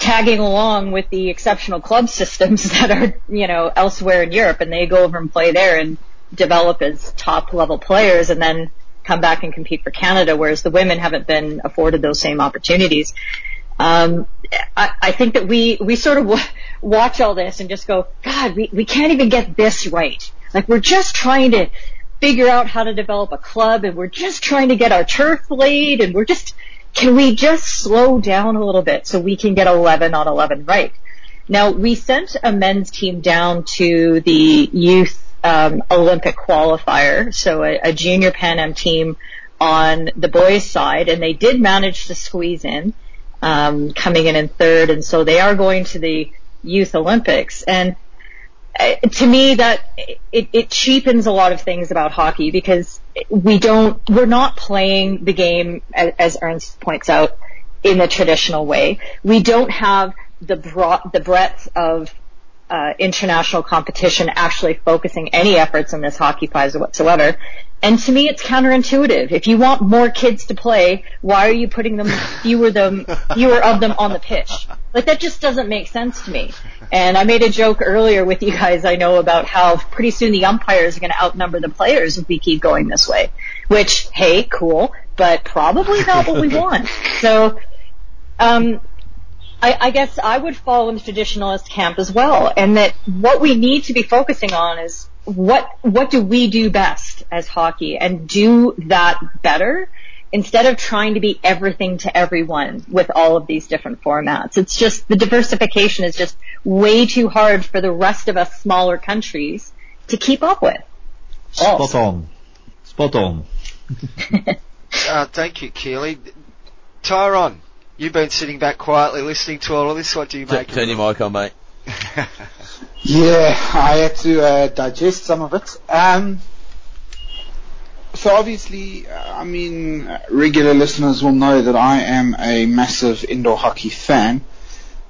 tagging along with the exceptional club systems that are, you know, elsewhere in Europe and they go over and play there and develop as top level players and then come back and compete for Canada, whereas the women haven't been afforded those same opportunities. Um, I, I think that we, we sort of w- watch all this and just go, God, we, we can't even get this right. Like we're just trying to figure out how to develop a club and we're just trying to get our turf laid and we're just, can we just slow down a little bit so we can get 11 on 11 right? Now we sent a men's team down to the youth um, Olympic qualifier, so a, a junior Pan Am team on the boys' side, and they did manage to squeeze in, um, coming in in third, and so they are going to the Youth Olympics. And uh, to me, that it, it cheapens a lot of things about hockey because we don't, we're not playing the game as, as Ernst points out in the traditional way. We don't have the broad, the breadth of international competition actually focusing any efforts in this hockey prize whatsoever. And to me, it's counterintuitive. If you want more kids to play, why are you putting them fewer them fewer of them on the pitch? Like that just doesn't make sense to me. And I made a joke earlier with you guys. I know about how pretty soon the umpires are going to outnumber the players if we keep going this way. Which, hey, cool, but probably not what we want. So, um, I, I guess I would fall in the traditionalist camp as well, and that what we need to be focusing on is what what do we do best as hockey, and do that better instead of trying to be everything to everyone with all of these different formats. It's just the diversification is just way too hard for the rest of us smaller countries to keep up with. Spot on. Spot on. Uh, thank you, Keely. Tyron, you've been sitting back quietly listening to all of this. What do you make? of turn your mic on, mate. Yeah, I had to uh, digest some of it. Um, so obviously, uh, I mean, regular listeners will know that I am a massive indoor hockey fan.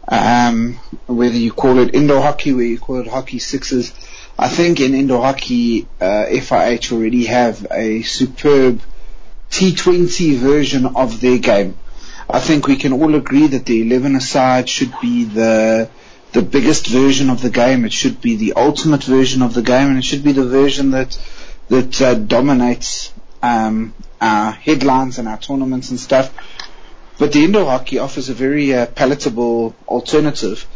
Um, whether you call it indoor hockey, whether you call it hockey sixes, I think in indoor hockey, uh, FIH already have a superb T20 version of their game. I think we can all agree that the 11 aside should be the the biggest version of the game. It should be the ultimate version of the game, and it should be the version that that uh, dominates um, our headlines and our tournaments and stuff. But the indoor hockey offers a very uh, palatable alternative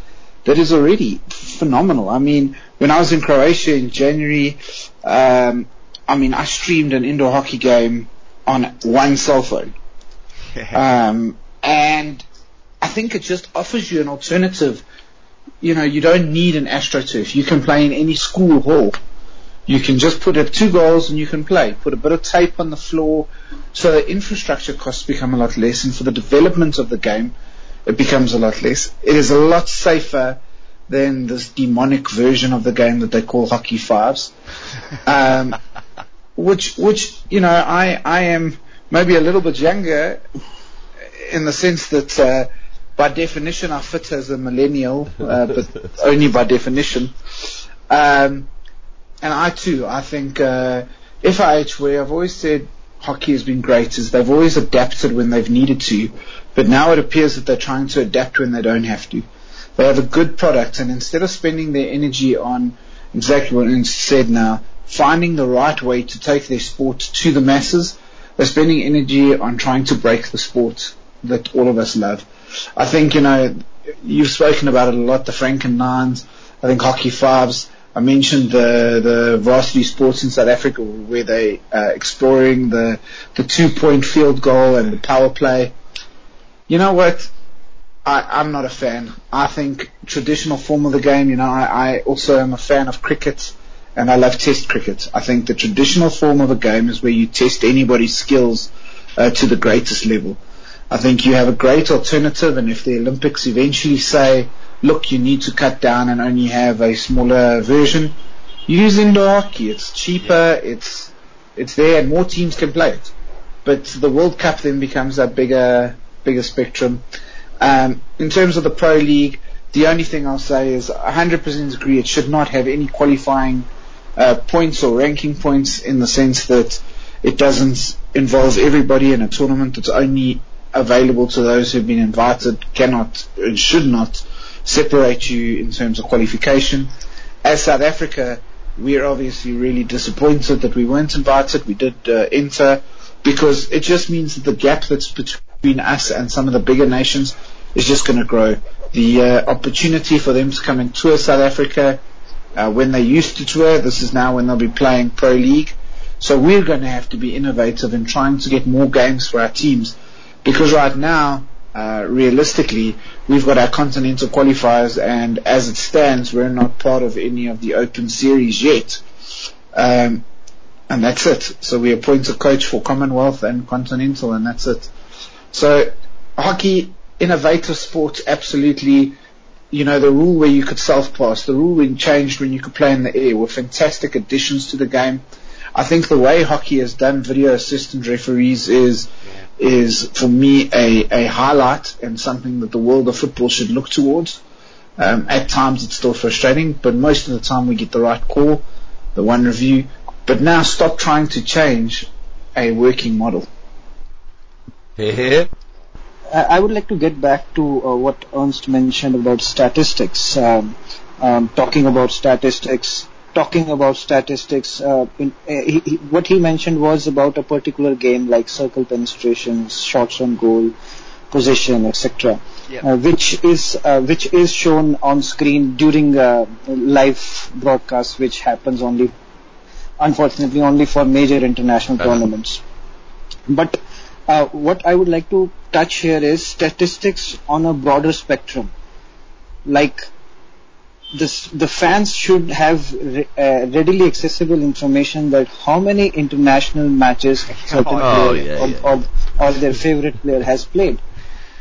that is already phenomenal. I mean, when I was in Croatia in January, um, I mean, I streamed an indoor hockey game on one cell phone. um, and I think it just offers you an alternative. You know, you don't need an AstroTurf. You can play in any school hall. You can just put up two goals and you can play. Put a bit of tape on the floor, so the infrastructure costs become a lot less, and for the development of the game, it becomes a lot less. It is a lot safer than this demonic version of the game that they call hockey fives. Um, which, which, you know, I, I am maybe a little bit younger in the sense that, uh, by definition, I fit as a millennial, uh, but only by definition. Um, and I too, I think, uh, FIH, where I've always said hockey has been great, is they've always adapted when they've needed to, but now it appears that they're trying to adapt when they don't have to. They have a good product, and instead of spending their energy on exactly what Ernst said now, finding the right way to take their sport to the masses, they're spending energy on trying to break the sport that all of us love. I think, you know, you've spoken about it a lot, the Franken Nines, I think Hockey Fives, I mentioned the the varsity sports in South Africa where they uh, exploring the the two point field goal and the power play. You know what? I, I'm not a fan. I think traditional form of the game. You know, I, I also am a fan of cricket, and I love Test cricket. I think the traditional form of a game is where you test anybody's skills uh, to the greatest level. I think you have a great alternative, and if the Olympics eventually say look, you need to cut down and only have a smaller version. Use indoor hockey. It's cheaper. It's it's there, and more teams can play it. But the World Cup then becomes a bigger bigger spectrum. Um, in terms of the Pro League, the only thing I'll say is 100% agree. It should not have any qualifying uh, points or ranking points in the sense that it doesn't involve everybody in a tournament. It's only available to those who've been invited. Cannot and should not separate you in terms of qualification. As South Africa, we are obviously really disappointed that we weren't invited. We did uh, enter because it just means that the gap that's between us and some of the bigger nations is just going to grow. The uh, opportunity for them to come and tour South Africa uh, when they used to tour, this is now when they'll be playing Pro League. So we're going to have to be innovative in trying to get more games for our teams because right now uh, realistically, we've got our continental qualifiers, and as it stands, we're not part of any of the open series yet. Um, and that's it. So we appoint a coach for Commonwealth and Continental, and that's it. So hockey, innovative sport, absolutely. You know, the rule where you could self-pass, the rule being changed when you could play in the air were fantastic additions to the game. I think the way hockey has done video assistant referees is is for me a, a highlight and something that the world of football should look towards. Um, at times it's still frustrating, but most of the time we get the right call, the one review. But now stop trying to change a working model. Here. I would like to get back to uh, what Ernst mentioned about statistics. Um, um, talking about statistics, talking about statistics, uh, in, uh, he, he, what he mentioned was about a particular game like circle penetrations, shots on goal, position, etc., yeah. uh, which is uh, which is shown on screen during uh, live broadcast, which happens only, unfortunately, only for major international uh-huh. tournaments. But uh, what I would like to touch here is statistics on a broader spectrum, like this, the fans should have re, uh, readily accessible information that how many international matches certain oh, player yeah, or, yeah. Or, or, their favorite player has played,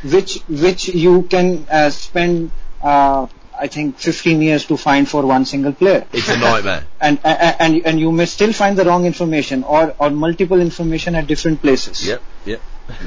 which which you can uh, spend uh, I think 15 years to find for one single player. It's a nightmare. and, and and and you may still find the wrong information or or multiple information at different places. yep, yep.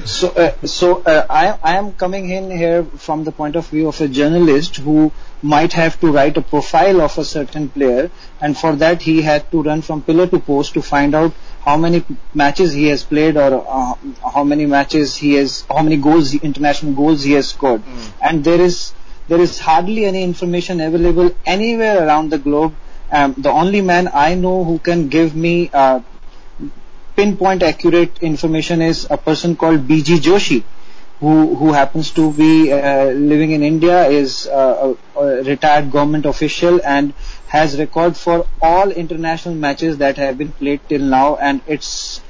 So, uh, so uh, I, I am coming in here from the point of view of a journalist who might have to write a profile of a certain player, and for that he had to run from pillar to post to find out how many matches he has played or uh, how many matches he has, how many goals, international goals he has scored, and there is there is hardly any information available anywhere around the globe. Um, the only man I know who can give me uh, pinpoint accurate information is a person called BG Joshi, who who happens to be uh, living in India, is uh, a, a retired government official and has record for all international matches that have been played till now, and it's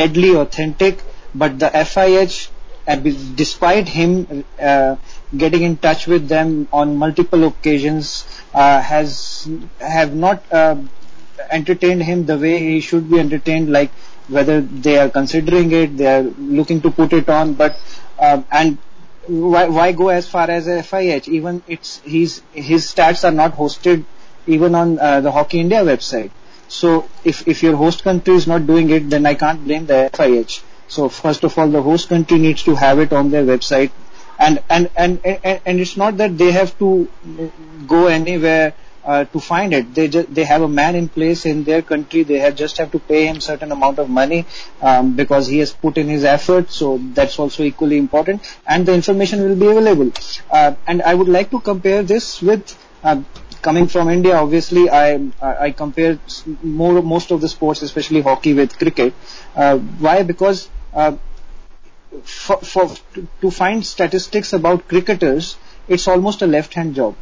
deadly authentic. But the FIH, uh, despite him uh, getting in touch with them on multiple occasions, uh, has have not uh, entertained him the way he should be entertained, like whether they are considering it, they are looking to put it on, but um, and why, why go as far as FIH? Even it's his his stats are not hosted even on uh, the Hockey India website. So if if your host country is not doing it, then I can't blame the FIH. So first of all, the host country needs to have it on their website, and and and and, and it's not that they have to go anywhere uh, to find it. They just they have a man in place in their country. They have just have to pay him certain amount of money um, because he has put in his effort. So that's also equally important, and the information will be available. Uh, and I would like to compare this with. Uh, Coming from India, obviously, I I compare more most of the sports, especially hockey, with cricket. Uh, why? Because uh, for, for to, find statistics about cricketers, it's almost a left-hand job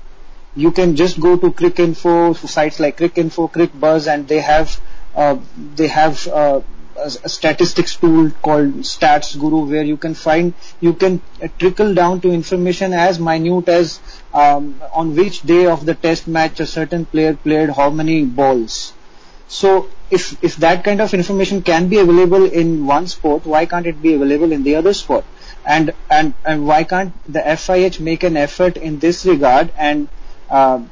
you can just go to Cricinfo, sites like Cricinfo, CricBuzz, and they have uh, they have uh, a, a statistics tool called Stats Guru, where you can find you can uh, trickle down to information as minute as um, on which day of the test match a certain player played how many balls. So if if that kind of information can be available in one sport, why can't it be available in the other sport? And and and why can't the FIH make an effort in this regard and uh,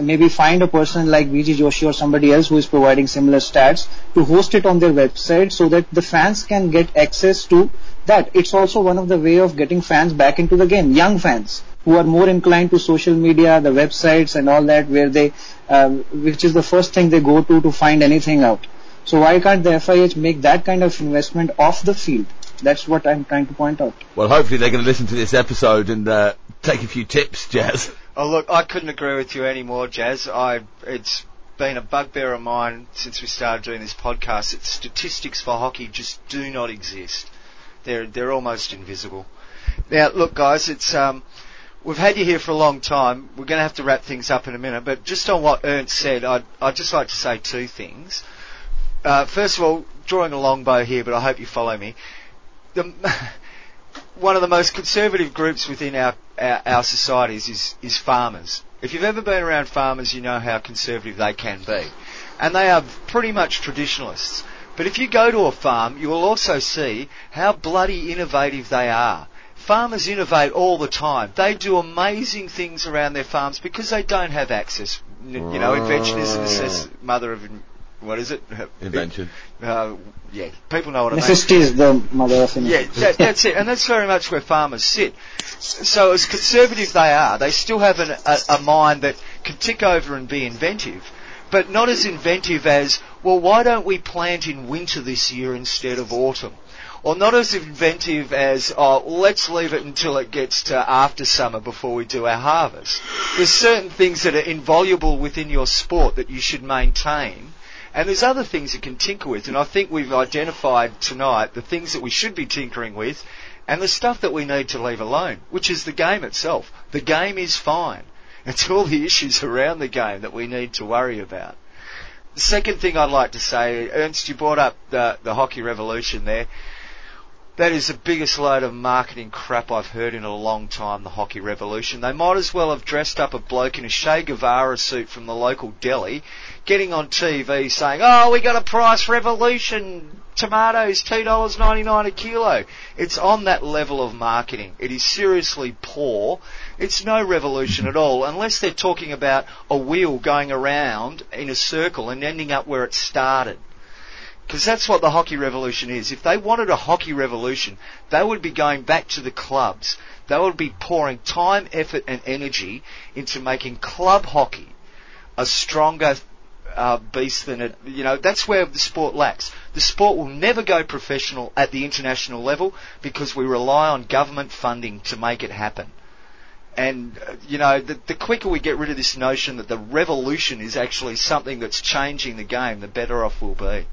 maybe find a person like BG Joshi or somebody else who is providing similar stats to host it on their website so that the fans can get access to that. It's also one of the way of getting fans back into the game, young fans who are more inclined to social media, the websites and all that where they, uh, which is the first thing they go to to find anything out. So why can't the FIH make that kind of investment off the field? That's what I'm trying to point out. Well, hopefully they're going to listen to this episode and uh, take a few tips, Jazz. Oh look, I couldn't agree with you anymore, Jazz. I it's been a bugbear of mine since we started doing this podcast. That statistics for hockey just do not exist. They're they're almost invisible. Now, look, guys, it's um, we've had you here for a long time. We're going to have to wrap things up in a minute, but just on what Ernst said, I'd I'd just like to say two things. Uh, first of all, drawing a long bow here, but I hope you follow me. The, one of the most conservative groups within our, our, our societies is, is farmers. If you've ever been around farmers, you know how conservative they can be. And they are pretty much traditionalists. But if you go to a farm, you will also see how bloody innovative they are. Farmers innovate all the time. They do amazing things around their farms because they don't have access. You know, invention is the mother of, what is it? Invention. Uh, yeah, people know what I mean. Necessity is the mother of Yeah, invention. that, that's it, and that's very much where farmers sit. So, as conservative they are, they still have an, a, a mind that can tick over and be inventive, but not as inventive as, well, why don't we plant in winter this year instead of autumn? Or not as inventive as, oh, let's leave it until it gets to after summer before we do our harvest. There's certain things that are invaluable within your sport that you should maintain. And there's other things you can tinker with, and I think we've identified tonight the things that we should be tinkering with, and the stuff that we need to leave alone, which is the game itself. The game is fine. It's all the issues around the game that we need to worry about. The second thing I'd like to say, Ernst, you brought up the, the hockey revolution there. That is the biggest load of marketing crap I've heard in a long time, the hockey revolution. They might as well have dressed up a bloke in a Che Guevara suit from the local deli, getting on TV saying, oh, we got a price revolution, tomatoes $2.99 a kilo. It's on that level of marketing. It is seriously poor. It's no revolution at all, unless they're talking about a wheel going around in a circle and ending up where it started. Because that's what the hockey revolution is. If they wanted a hockey revolution, they would be going back to the clubs. They would be pouring time, effort, and energy into making club hockey a stronger uh, beast than it. You know, that's where the sport lacks. The sport will never go professional at the international level because we rely on government funding to make it happen. And, uh, you know, the, the quicker we get rid of this notion that the revolution is actually something that's changing the game, the better off we'll be.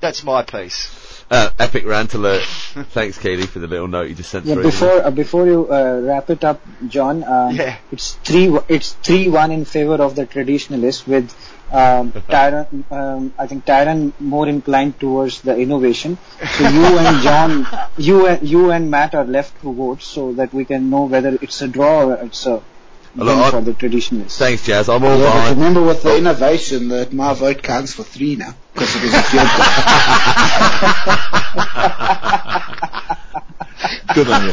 That's my piece. Uh, epic rant alert. Thanks, Katie, for the little note you just sent Yeah, through. before uh, before you uh, wrap it up, John, um, Yeah. it's three it's three one in favor of the traditionalists with um, Tyron. Um, I think Tyron more inclined towards the innovation. So you and John, you and you and Matt are left to vote so that we can know whether it's a draw or it's a Look, win I- the traditionalists. Thanks, Jazz. I'm all Yeah, but behind. remember with the innovation that my vote counts for three now because it was a field goal. Good on you.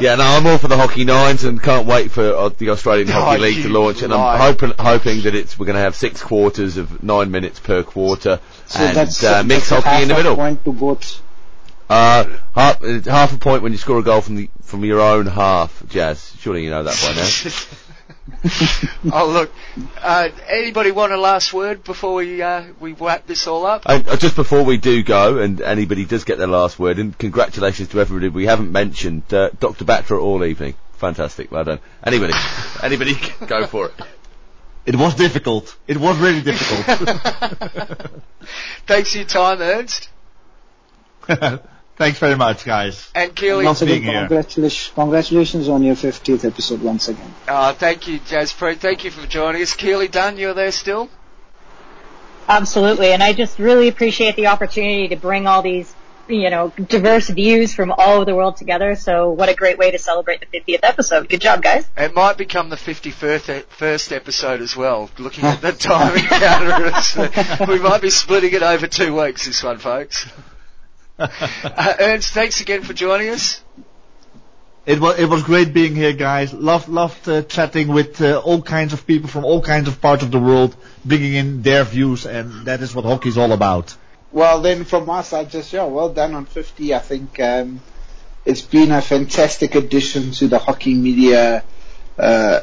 Yeah, no, I'm all for the hockey nines and can't wait for uh, the Australian Oh, Hockey League to you launch. And I'm hoping hoping that it's we're going to have six quarters of nine minutes per quarter So and that's uh, mixed that's a hockey in the half a middle. Point to both. Uh, half, uh, half a point when you score a goal from the from your own half, Jazz. Surely you know that by now. oh look, uh, anybody want a last word before we uh, we wrap this all up? Uh, uh, just before we do go, and anybody does get their last word, and congratulations to everybody we haven't mentioned. Uh, Dr. Batra all evening. Fantastic, well done. Anybody, anybody, go for it. It was difficult. It was really difficult. Thanks for your time, Ernst Thanks very much, guys. and Keely. Once again, congratulations, congratulations on your 50th episode once again. Uh, thank you, Jazz Pre. Thank you for joining us. Keely Dunn, you're there still. Absolutely. And I just really appreciate the opportunity to bring all these, you know, diverse views from all over the world together. So what a great way to celebrate the 50th episode. Good job, guys. It might become the 51st e- first episode as well, looking at the time encounter. We might be splitting it over two weeks, this one, folks. Uh, Ernst, thanks again for joining us. It was it was great being here, guys. Loved loved uh, chatting with uh, all kinds of people from all kinds of parts of the world, bringing in their views, and that is what hockey's all about. Well, then from my side, just yeah, well done on 50. I think um, it's been a fantastic addition to the hockey media uh,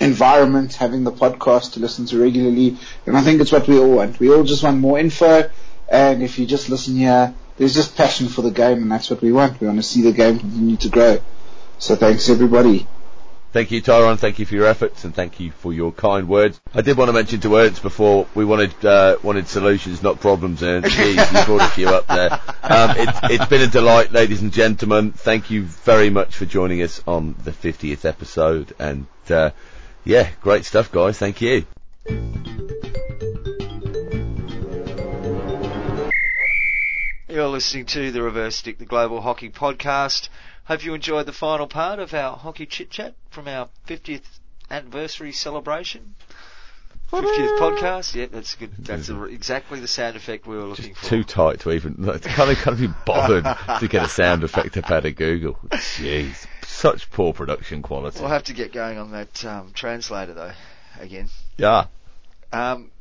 environment, having the podcast to listen to regularly, and I think it's what we all want. We all just want more info, and if you just listen here, there's just passion for the game, and that's what we want. We want to see the game continue to grow. So thanks everybody. Thank you, Tyrone. Thank you for your efforts and thank you for your kind words. I did want to mention to Ernst before we wanted uh, wanted solutions, not problems. Ernst, Jeez, you brought a few up there. Um, it's, it's been a delight, ladies and gentlemen. Thank you very much for joining us on the 50th episode. And uh, yeah, great stuff, guys. Thank you. You're listening to the Reverse Stick, the Global Hockey Podcast. Hope you enjoyed the final part of our hockey chit chat from our 50th anniversary celebration. 50th podcast. Yeah, that's good. That's a, exactly the sound effect we were looking for. Too tight to even like, can't, can't be bothered to get a sound effect up out of Google. Jeez, such poor production quality. We'll have to get going on that um, translator though. Again, Yeah. um,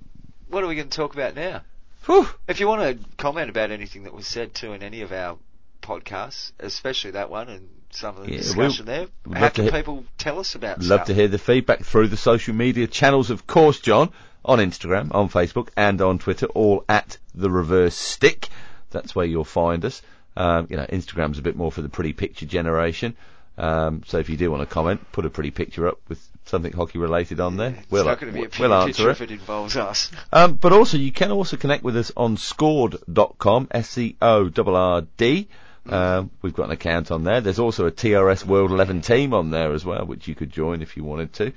what are we going to talk about now? Whew. If you want to comment about anything that was said too in any of our podcasts, especially that one and some of the Yeah, discussion we'll- there, how can hear- people tell us about Love stuff? to hear the feedback through the social media channels, of course, John, on Instagram, on Facebook, and on Twitter, all at the Reverse Stick. That's where you'll find us. Um, you know, Instagram's a bit more for the pretty picture generation. Um, so if you do want to comment, put a pretty picture up with something hockey related on there. It's we'll, not going to be a we'll answer it. if it involves us. Um, but also, you can also connect with us on scorrd.com, S-C-O-R-R-D. Um, we've got an account on there. There's also a TRS World 11 team on there as well, which you could join if you wanted to.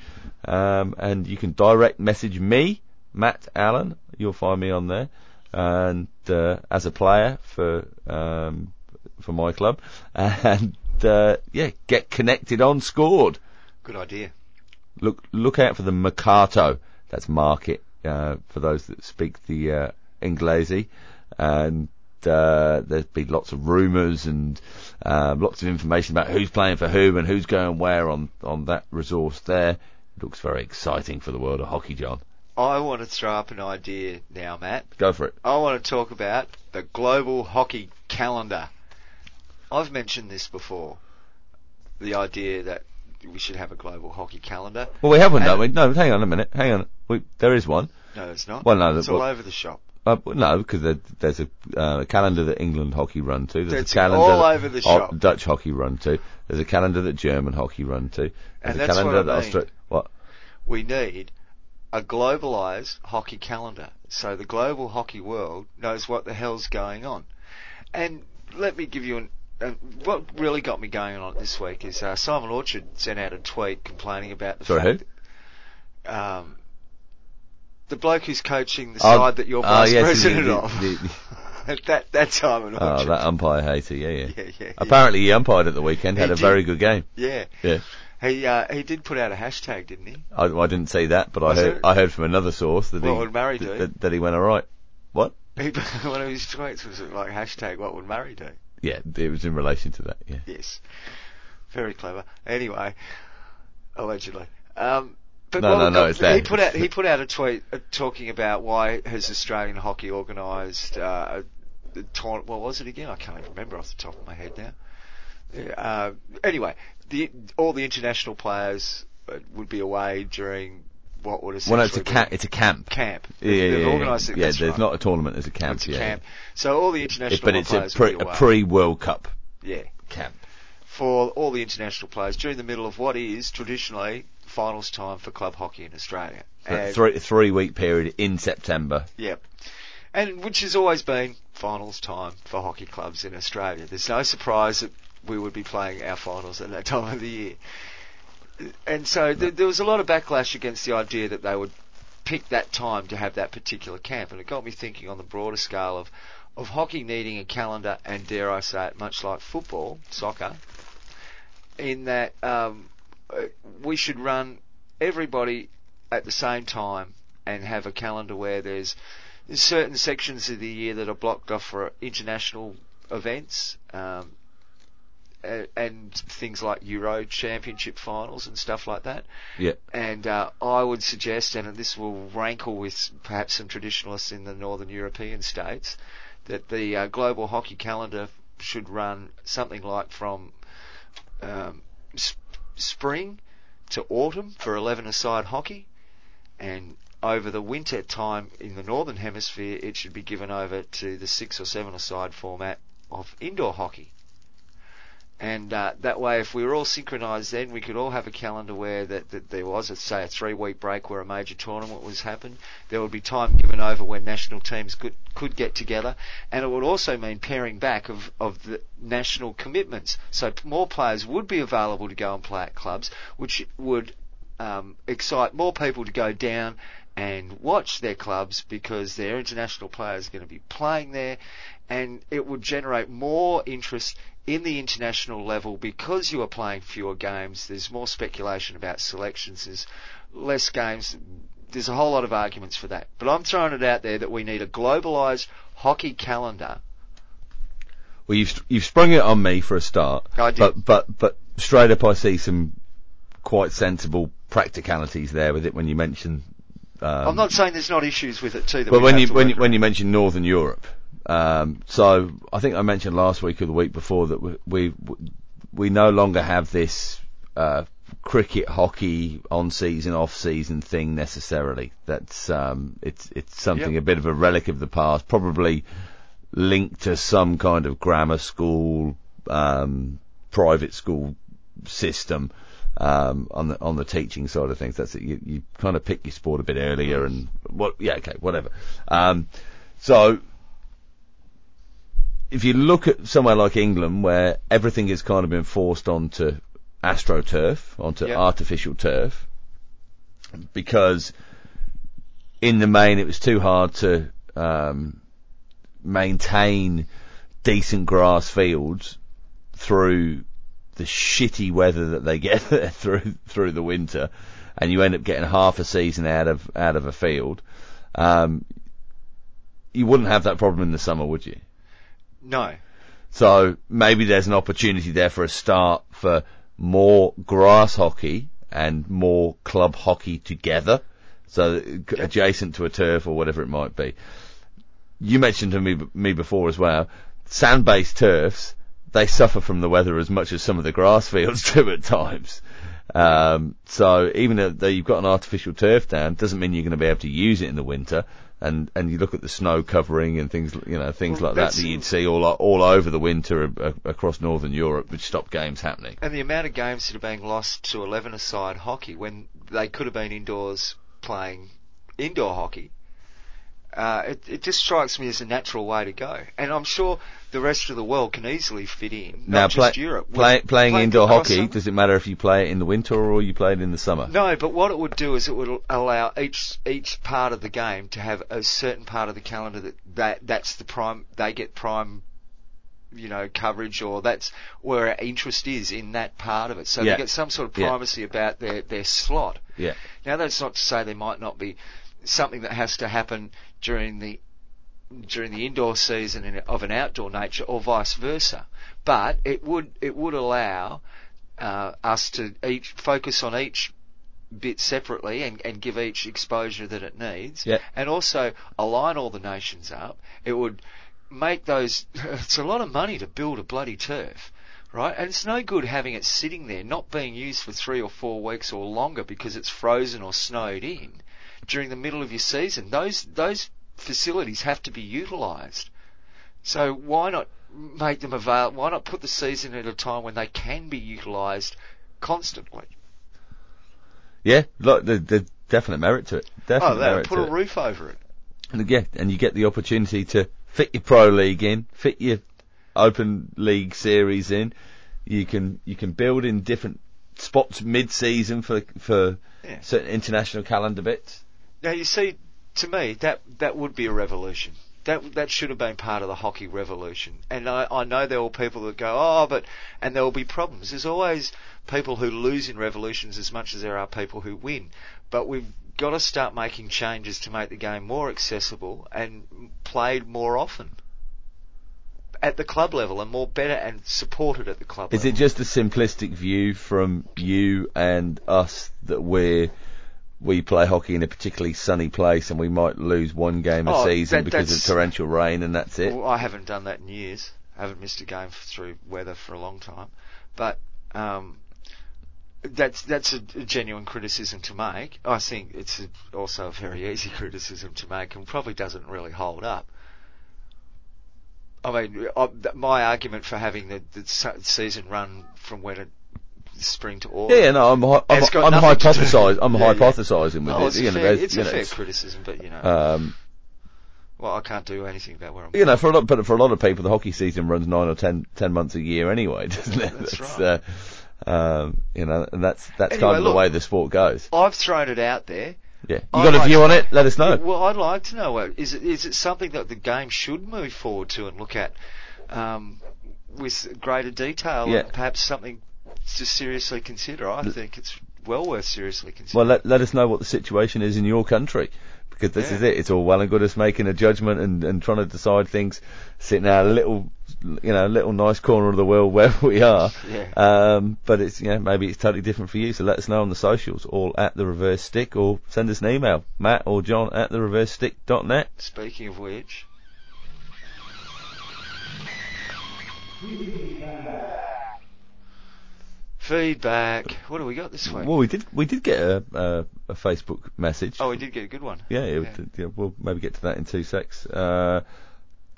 Um, and you can direct message me, Matt Allen. You'll find me on there. And, uh, as a player for, um, for my club. And, uh, yeah, get connected on Scorrd Good idea. look look out for the Mercato. That's market uh, for those that speak the uh, Inglese. and uh, there's been lots of rumours and uh, lots of information about who's playing for whom and who's going where on on that resource there. It looks very exciting for the world of hockey, John. I want to throw up an idea now, Matt. Go for it. I want to talk about the global hockey calendar. I've mentioned this before. The idea that we should have a global hockey calendar. Well, we have one, And- don't we? No, hang on a minute. Hang on. We, there is one. No, it's not. Well, no, it's that- all over the shop. Uh, no, because there, there's a uh, calendar that England hockey run to. There's It's a calendar all over the Ho- shop. Dutch hockey run to. There's a calendar that German hockey run to. There's And a that's calendar what I that mean. Austra- What? We need a globalized hockey calendar so the global hockey world knows what the hell's going on. And let me give you an. Uh, what really got me going on it this week is uh, Simon Orchard sent out a tweet complaining about the Sorry, fact who? um, the bloke who's coaching the Oh, side that you're oh, vice yes, president the- of. the- that that Simon Orchard. Oh, that umpire hater. Yeah, yeah. yeah, yeah, yeah. Apparently, he umpired at the weekend. Had a did. very good game. yeah. Yeah. He uh, he did put out a hashtag, didn't he? I, I didn't see that, but I heard it? I heard from another source that What he would Murray do? that, that he went all right. What? He, one of his tweets was like hashtag What would Murray do? Yeah, it was in relation to that. Yeah. Yes. Very clever. Anyway, allegedly. Um, but No, what no, no, got- it's there. He put out he put out a tweet uh, talking about why has Australian hockey organised uh, a tournament. What was it again? I can't even remember off the top of my head now. Uh, anyway, the all the international players uh, would be away during what would essentially Well, no, it's a camp. It's a camp. camp. Yeah, yeah, They've yeah, organised it. yeah. there's right. not a tournament. There's a camp. It's a yeah. camp. So all the international but it's a pre, a pre-World Cup yeah camp. for all the international players during the middle of what is traditionally finals time for club hockey in Australia. Three three week period in September. Yep. And which has always been finals time for hockey clubs in Australia. There's no surprise that we would be playing our finals at that time of the year. And so th- there was a lot of backlash against the idea that they would pick that time to have that particular camp. And it got me thinking on the broader scale of, of hockey needing a calendar and dare I say it, much like football, soccer, in that um, we should run everybody at the same time and have a calendar where there's certain sections of the year that are blocked off for international events um, and things like Euro Championship finals and stuff like that. Yeah. And uh, I would suggest, and this will rankle with perhaps some traditionalists in the northern European states, that the uh, global hockey calendar should run something like from um, sp- spring to autumn for 11-a-side hockey, and over the winter time in the northern hemisphere, it should be given over to the six or seven-a-side format of indoor hockey. And uh, that way, if we were all synchronised, then we could all have a calendar where that, that there was, a, say, a three-week break where a major tournament was happen. There would be time given over when national teams could could get together, and it would also mean paring back of of the national commitments. So more players would be available to go and play at clubs, which would um, excite more people to go down and watch their clubs because their international players are going to be playing there, and it would generate more interest in the international level because you are playing fewer games. There's more speculation about selections. There's less games. There's a whole lot of arguments for that. But I'm throwing it out there that we need a globalised hockey calendar. Well, you've you've sprung it on me for a start. I did. But but but straight up, I see some quite sensible practicalities there with it when you mention. Um, I'm not saying there's not issues with it too. That But when you when you, when you mentioned Northern Europe, um, so I think I mentioned last week or the week before that we we, we no longer have this uh, cricket, hockey on season, off season thing necessarily. That's um, it's it's something Yep. a bit of a relic of the past, probably linked to some kind of grammar school, um, private school system. Um, on the on the teaching side of things, that's it. You, you kind of pick your sport a bit earlier, and what? Yeah, okay, whatever. Um, so if you look at somewhere like England, where everything has kind of been forced onto astroturf, onto artificial turf, because in the main it was too hard to um, maintain decent grass fields through the shitty weather that they get through through the winter, and you end up getting half a season out of out of a field. Um, you wouldn't have that problem in the summer, would you? No. So maybe there's an opportunity there for a start for more grass hockey and more club hockey together, so adjacent to a turf or whatever it might be. You mentioned to me me before as well, sand-based turfs they suffer from the weather as much as some of the grass fields do at times. Um, so even though you've got an artificial turf down, doesn't mean you're going to be able to use it in the winter. And and you look at the snow covering and things, you know, things Well, like that that you'd see all o- all over the winter across northern Europe, which stop games happening. And the amount of games that are being lost to eleven-a-side hockey when they could have been indoors playing indoor hockey. Uh, it, it just strikes me as a natural way to go. And I'm sure the rest of the world can easily fit in, not now, just play- Europe. play- playing playing indoor hockey, summer. does it matter if you play it in the winter or you play it in the summer? No, but what it would do is it would allow each each part of the game to have a certain part of the calendar that, that that's the prime they get prime you know coverage or that's where our interest is in that part of it. So Yeah. they get some sort of Yeah. about their their slot. Yeah. Now that's not to say there might not be something that has to happen during the during the indoor season of an outdoor nature or vice versa. But it would it would allow uh, us to each focus on each bit separately and, and give each exposure that it needs, Yeah. and also align all the nations up. It would make those. It's a lot of money to build a bloody turf. Right, and it's no good having it sitting there, not being used for three or four weeks or longer because it's frozen or snowed in during the middle of your season. Those those facilities have to be utilised. So why not make them available? Why not put the season at a time when they can be utilised constantly? Yeah, look, the, the definite merit to it. Definite Oh, they merit put a it. roof over it. And yeah, and you get the opportunity to fit your pro league in, fit your open league series in. You can you can build in different spots mid season for for Yeah. certain international calendar bits. Now you see, to me, that that would be a revolution. That that should have been part of the hockey revolution. And I, I know there will people that go, oh, but and there will be problems. There's always people who lose in revolutions as much as there are people who win. But we've got to start making changes to make the game more accessible and played more often at the club level and more better and supported at the club level. Is level. it just a simplistic view from you and us that we're we play hockey in a particularly sunny place and we might lose one game a Oh, season that- because of torrential rain and that's it? Well, I haven't done that in years. I haven't missed a game through weather for a long time. But um, that's that's a, a genuine criticism to make. I think it's a, also a very easy criticism to make and probably doesn't really hold up. I mean, I, my argument for having the, the season run from winter, spring to autumn. Yeah, yeah, no, I'm hi- I'm, It's got I'm hypothesizing. I'm Yeah, yeah. hypothesizing with Oh, it. it's, you a know, fair, it's you a know, fair it's- criticism, but you know, um, well, I can't do anything about where I'm. you know, for a lot, but for a lot of people, the hockey season runs nine or ten, ten months a year anyway, doesn't it? That's Uh, um, you know, and that's that's Anyway, kind of look- the way the sport goes. I've thrown it out there. Yeah, you I'd got a view on it? Let us know. Yeah, Well, I'd like to know. uh, Is it is it something that the game should move forward to and look at um, with greater detail Yeah. and perhaps something to seriously consider? I think it's well worth seriously considering. Well, considering. let let us know what the situation is in your country. Because this Yeah. is it. It's all well and good us making a judgment and, and trying to decide things, sitting in a little, you know, little nice corner of the world where we are. Yeah. Um, but it's, you know, maybe it's totally different for you. So let us know on the socials, all at the reverse stick, or send us an email, Matt or John at the reverse stick.net. Speaking of which, feedback. What do we got this week? Well, we did, we did get a, a, a Facebook message. Oh, we did get a good one. Yeah, Yeah. would- yeah, we'll maybe get to that in two secs. Uh,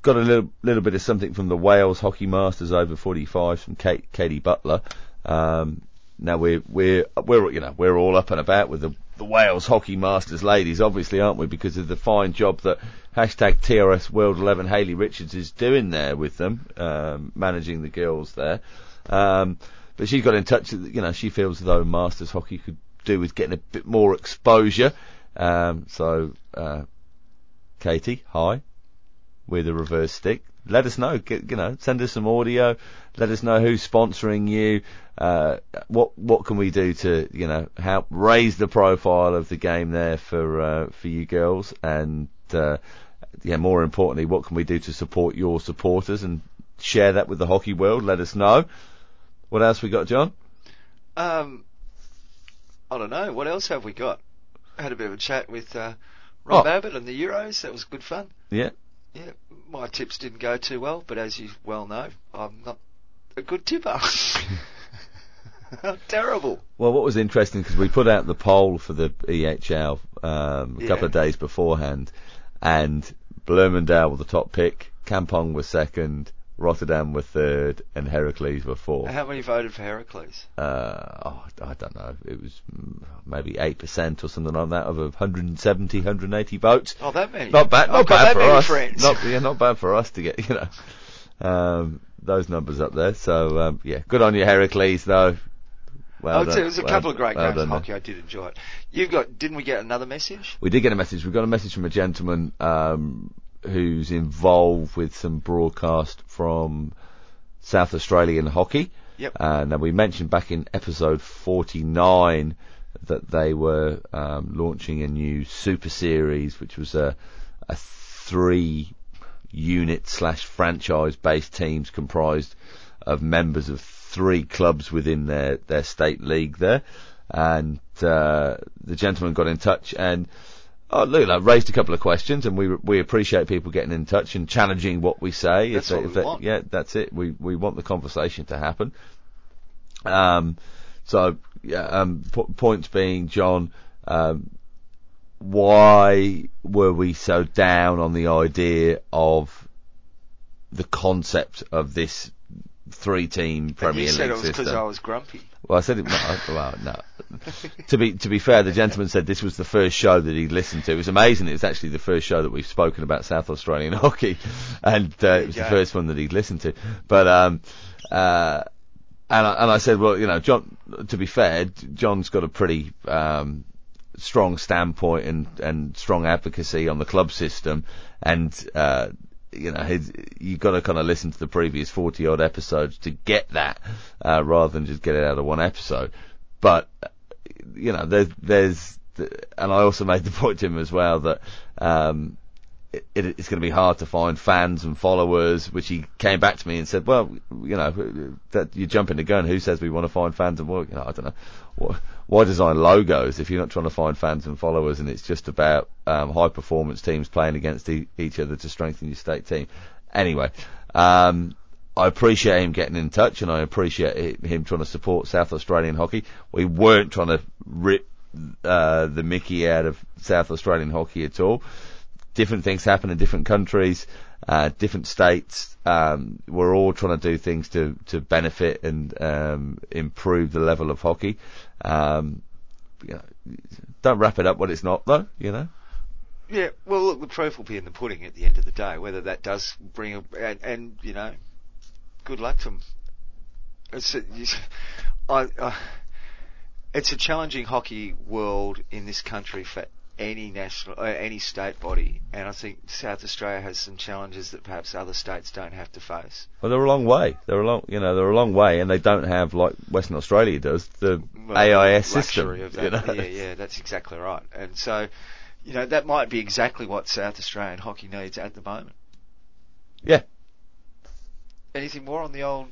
got a little little bit of something from the Wales Hockey Masters over 45 from Kate, Katie Butler. Um, now we're we're we're you know we're all up and about with the, the Wales Hockey Masters ladies, obviously, aren't we? Because of the fine job that hashtag TRS World 11 Haley Richards is doing there with them, um, managing the girls there. Um, but she's got in touch. You know, she feels though Masters hockey could do with getting a bit more exposure. Um, so, uh, Katie, hi. With a reverse stick. Let us know. Get, you know, send us some audio. Let us know who's sponsoring you. Uh, what what can we do to you know help raise the profile of the game there for uh, for you girls and uh, yeah, more importantly, what can we do to support your supporters and share that with the hockey world? Let us know. What else we got, John? Um, I don't know. What else have we got? I had a bit of a chat with uh, Rob Oh. Abbott and the Euros. That was good fun. Yeah. Yeah, my tips didn't go too well, but as you well know, I'm not a good tipper. Terrible. Well, what was interesting because we put out the poll for the EHL um, a Yeah. couple of days beforehand, and Bloemendaal were the top pick, Kampong was second, Rotterdam were third, and Herakles were fourth. How many voted for Herakles? Uh, oh, I don't know. It was mm, maybe eight percent or something like that of 170, 180 votes. Oh, that many. Not bad. Not bad for us. friends. Not yeah, not bad for us to get you know um, those numbers up there. So um, yeah, good on you, Herakles. Though. Well oh, done. there was a Well- couple of great well games of hockey. I did enjoy it. You've got, didn't we get another message? We did get a message. We got a message from a gentleman um, who's involved with some broadcast from South Australian hockey. Yep. Uh, we mentioned back in episode 49 that they were um, launching a new super series, which was a, a three unit slash franchise based teams comprised of members of three clubs within their, their state league there. And uh, the gentleman got in touch and oh, look, like, raised a couple of questions, and we we appreciate people getting in touch and challenging what we say. That's If what if we want. Yeah, that's it. We we want the conversation to happen. Um, so yeah, um, po- points being, John, um, why were we so down on the idea of the concept of this three-team Premier you said League it was because system? I was grumpy. Well, I said it. Well, no. to be to be fair, the gentleman said this was the first show that he listened to. It was amazing. It was actually the first show that we've spoken about South Australian hockey, and uh, it was you the first one that he'd listened to. But um, uh, and I, and I said, well, you know, John. To be fair, John's got a pretty um, strong standpoint and and strong advocacy on the club system, and uh, you know, you've got to kind of listen to the previous 40 odd episodes to get that, uh, rather than just get it out of one episode. But, you know, there's, there's, and I also made the point to him as well that, um, it, it's going to be hard to find fans and followers, which he came back to me and said, well, you know, that you're jumping the gun. Who says we want to find fans and, work? you know, I don't know. Why, design logos if you're not trying to find fans and followers and it's just about, um, high performance teams playing against e- each other to strengthen your state team? Anyway, um, I appreciate him getting in touch and I appreciate him trying to support South Australian hockey. We weren't trying to rip, uh, the Mickey out of South Australian hockey at all different things happen in different countries, uh, different states. Um, we're all trying to do things to, to benefit and um, improve the level of hockey. Um, you know, don't wrap it up when it's not, though. You know. Yeah, well, look, the proof will be in the pudding at the end of the day. Whether that does bring a, and, and you know, good luck to them. It's a, I, uh, it's a challenging hockey world in this country for any national, uh, any state body, and I think South Australia has some challenges that perhaps other states don't have to face. Well, they're a long way. They're a long, you know, they're a long way, and they don't have like Western Australia does the Well, AIS system. you know? Yeah, yeah, that's exactly right. And so, you know, that might be exactly what South Australian hockey needs at the moment. Yeah. Anything more on the old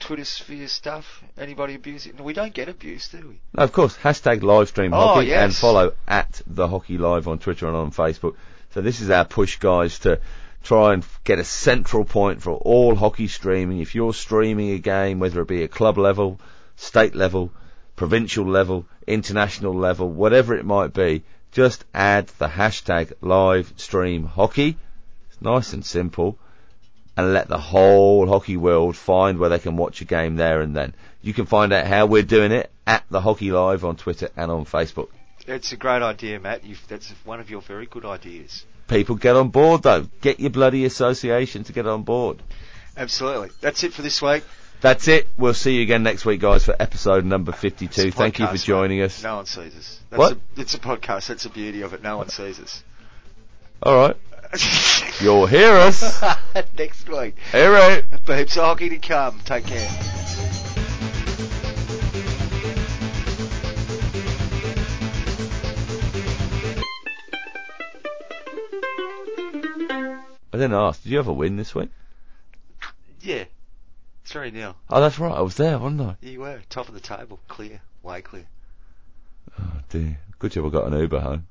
Twitter sphere stuff? Anybody abusing? No, we don't get abused, do we? No, of course. Hashtag live stream Oh, hockey yes. and follow at the hockey live on Twitter and on Facebook. So this is our push, guys, to try and get a central point for all hockey streaming. If you're streaming a game, whether it be at club level, state level, provincial level, international level, whatever it might be, just add the hashtag live stream hockey. It's nice and simple. And let the whole hockey world find where they can watch a game there and then. You can find out how we're doing it at the Hockey Live on Twitter and on Facebook. It's a great idea, Matt. You've, that's one of your very good ideas. People get on board though. Get your bloody association to get on board. Absolutely. That's it for this week. That's it. We'll see you again next week, guys, for episode number 52. It's a Thank you for joining mate. us. No one sees us. That's What? A, it's a podcast. That's the beauty of it. No one sees us. All right. You'll hear us. Next week. All right. Heaps of hockey to come. Take care. didn't ask. Did you have a win this week? Yeah. Three nil. Oh, that's right. I was there, wasn't I? You were top of the table, clear, way clear. Oh dear. Good job I got an Uber home.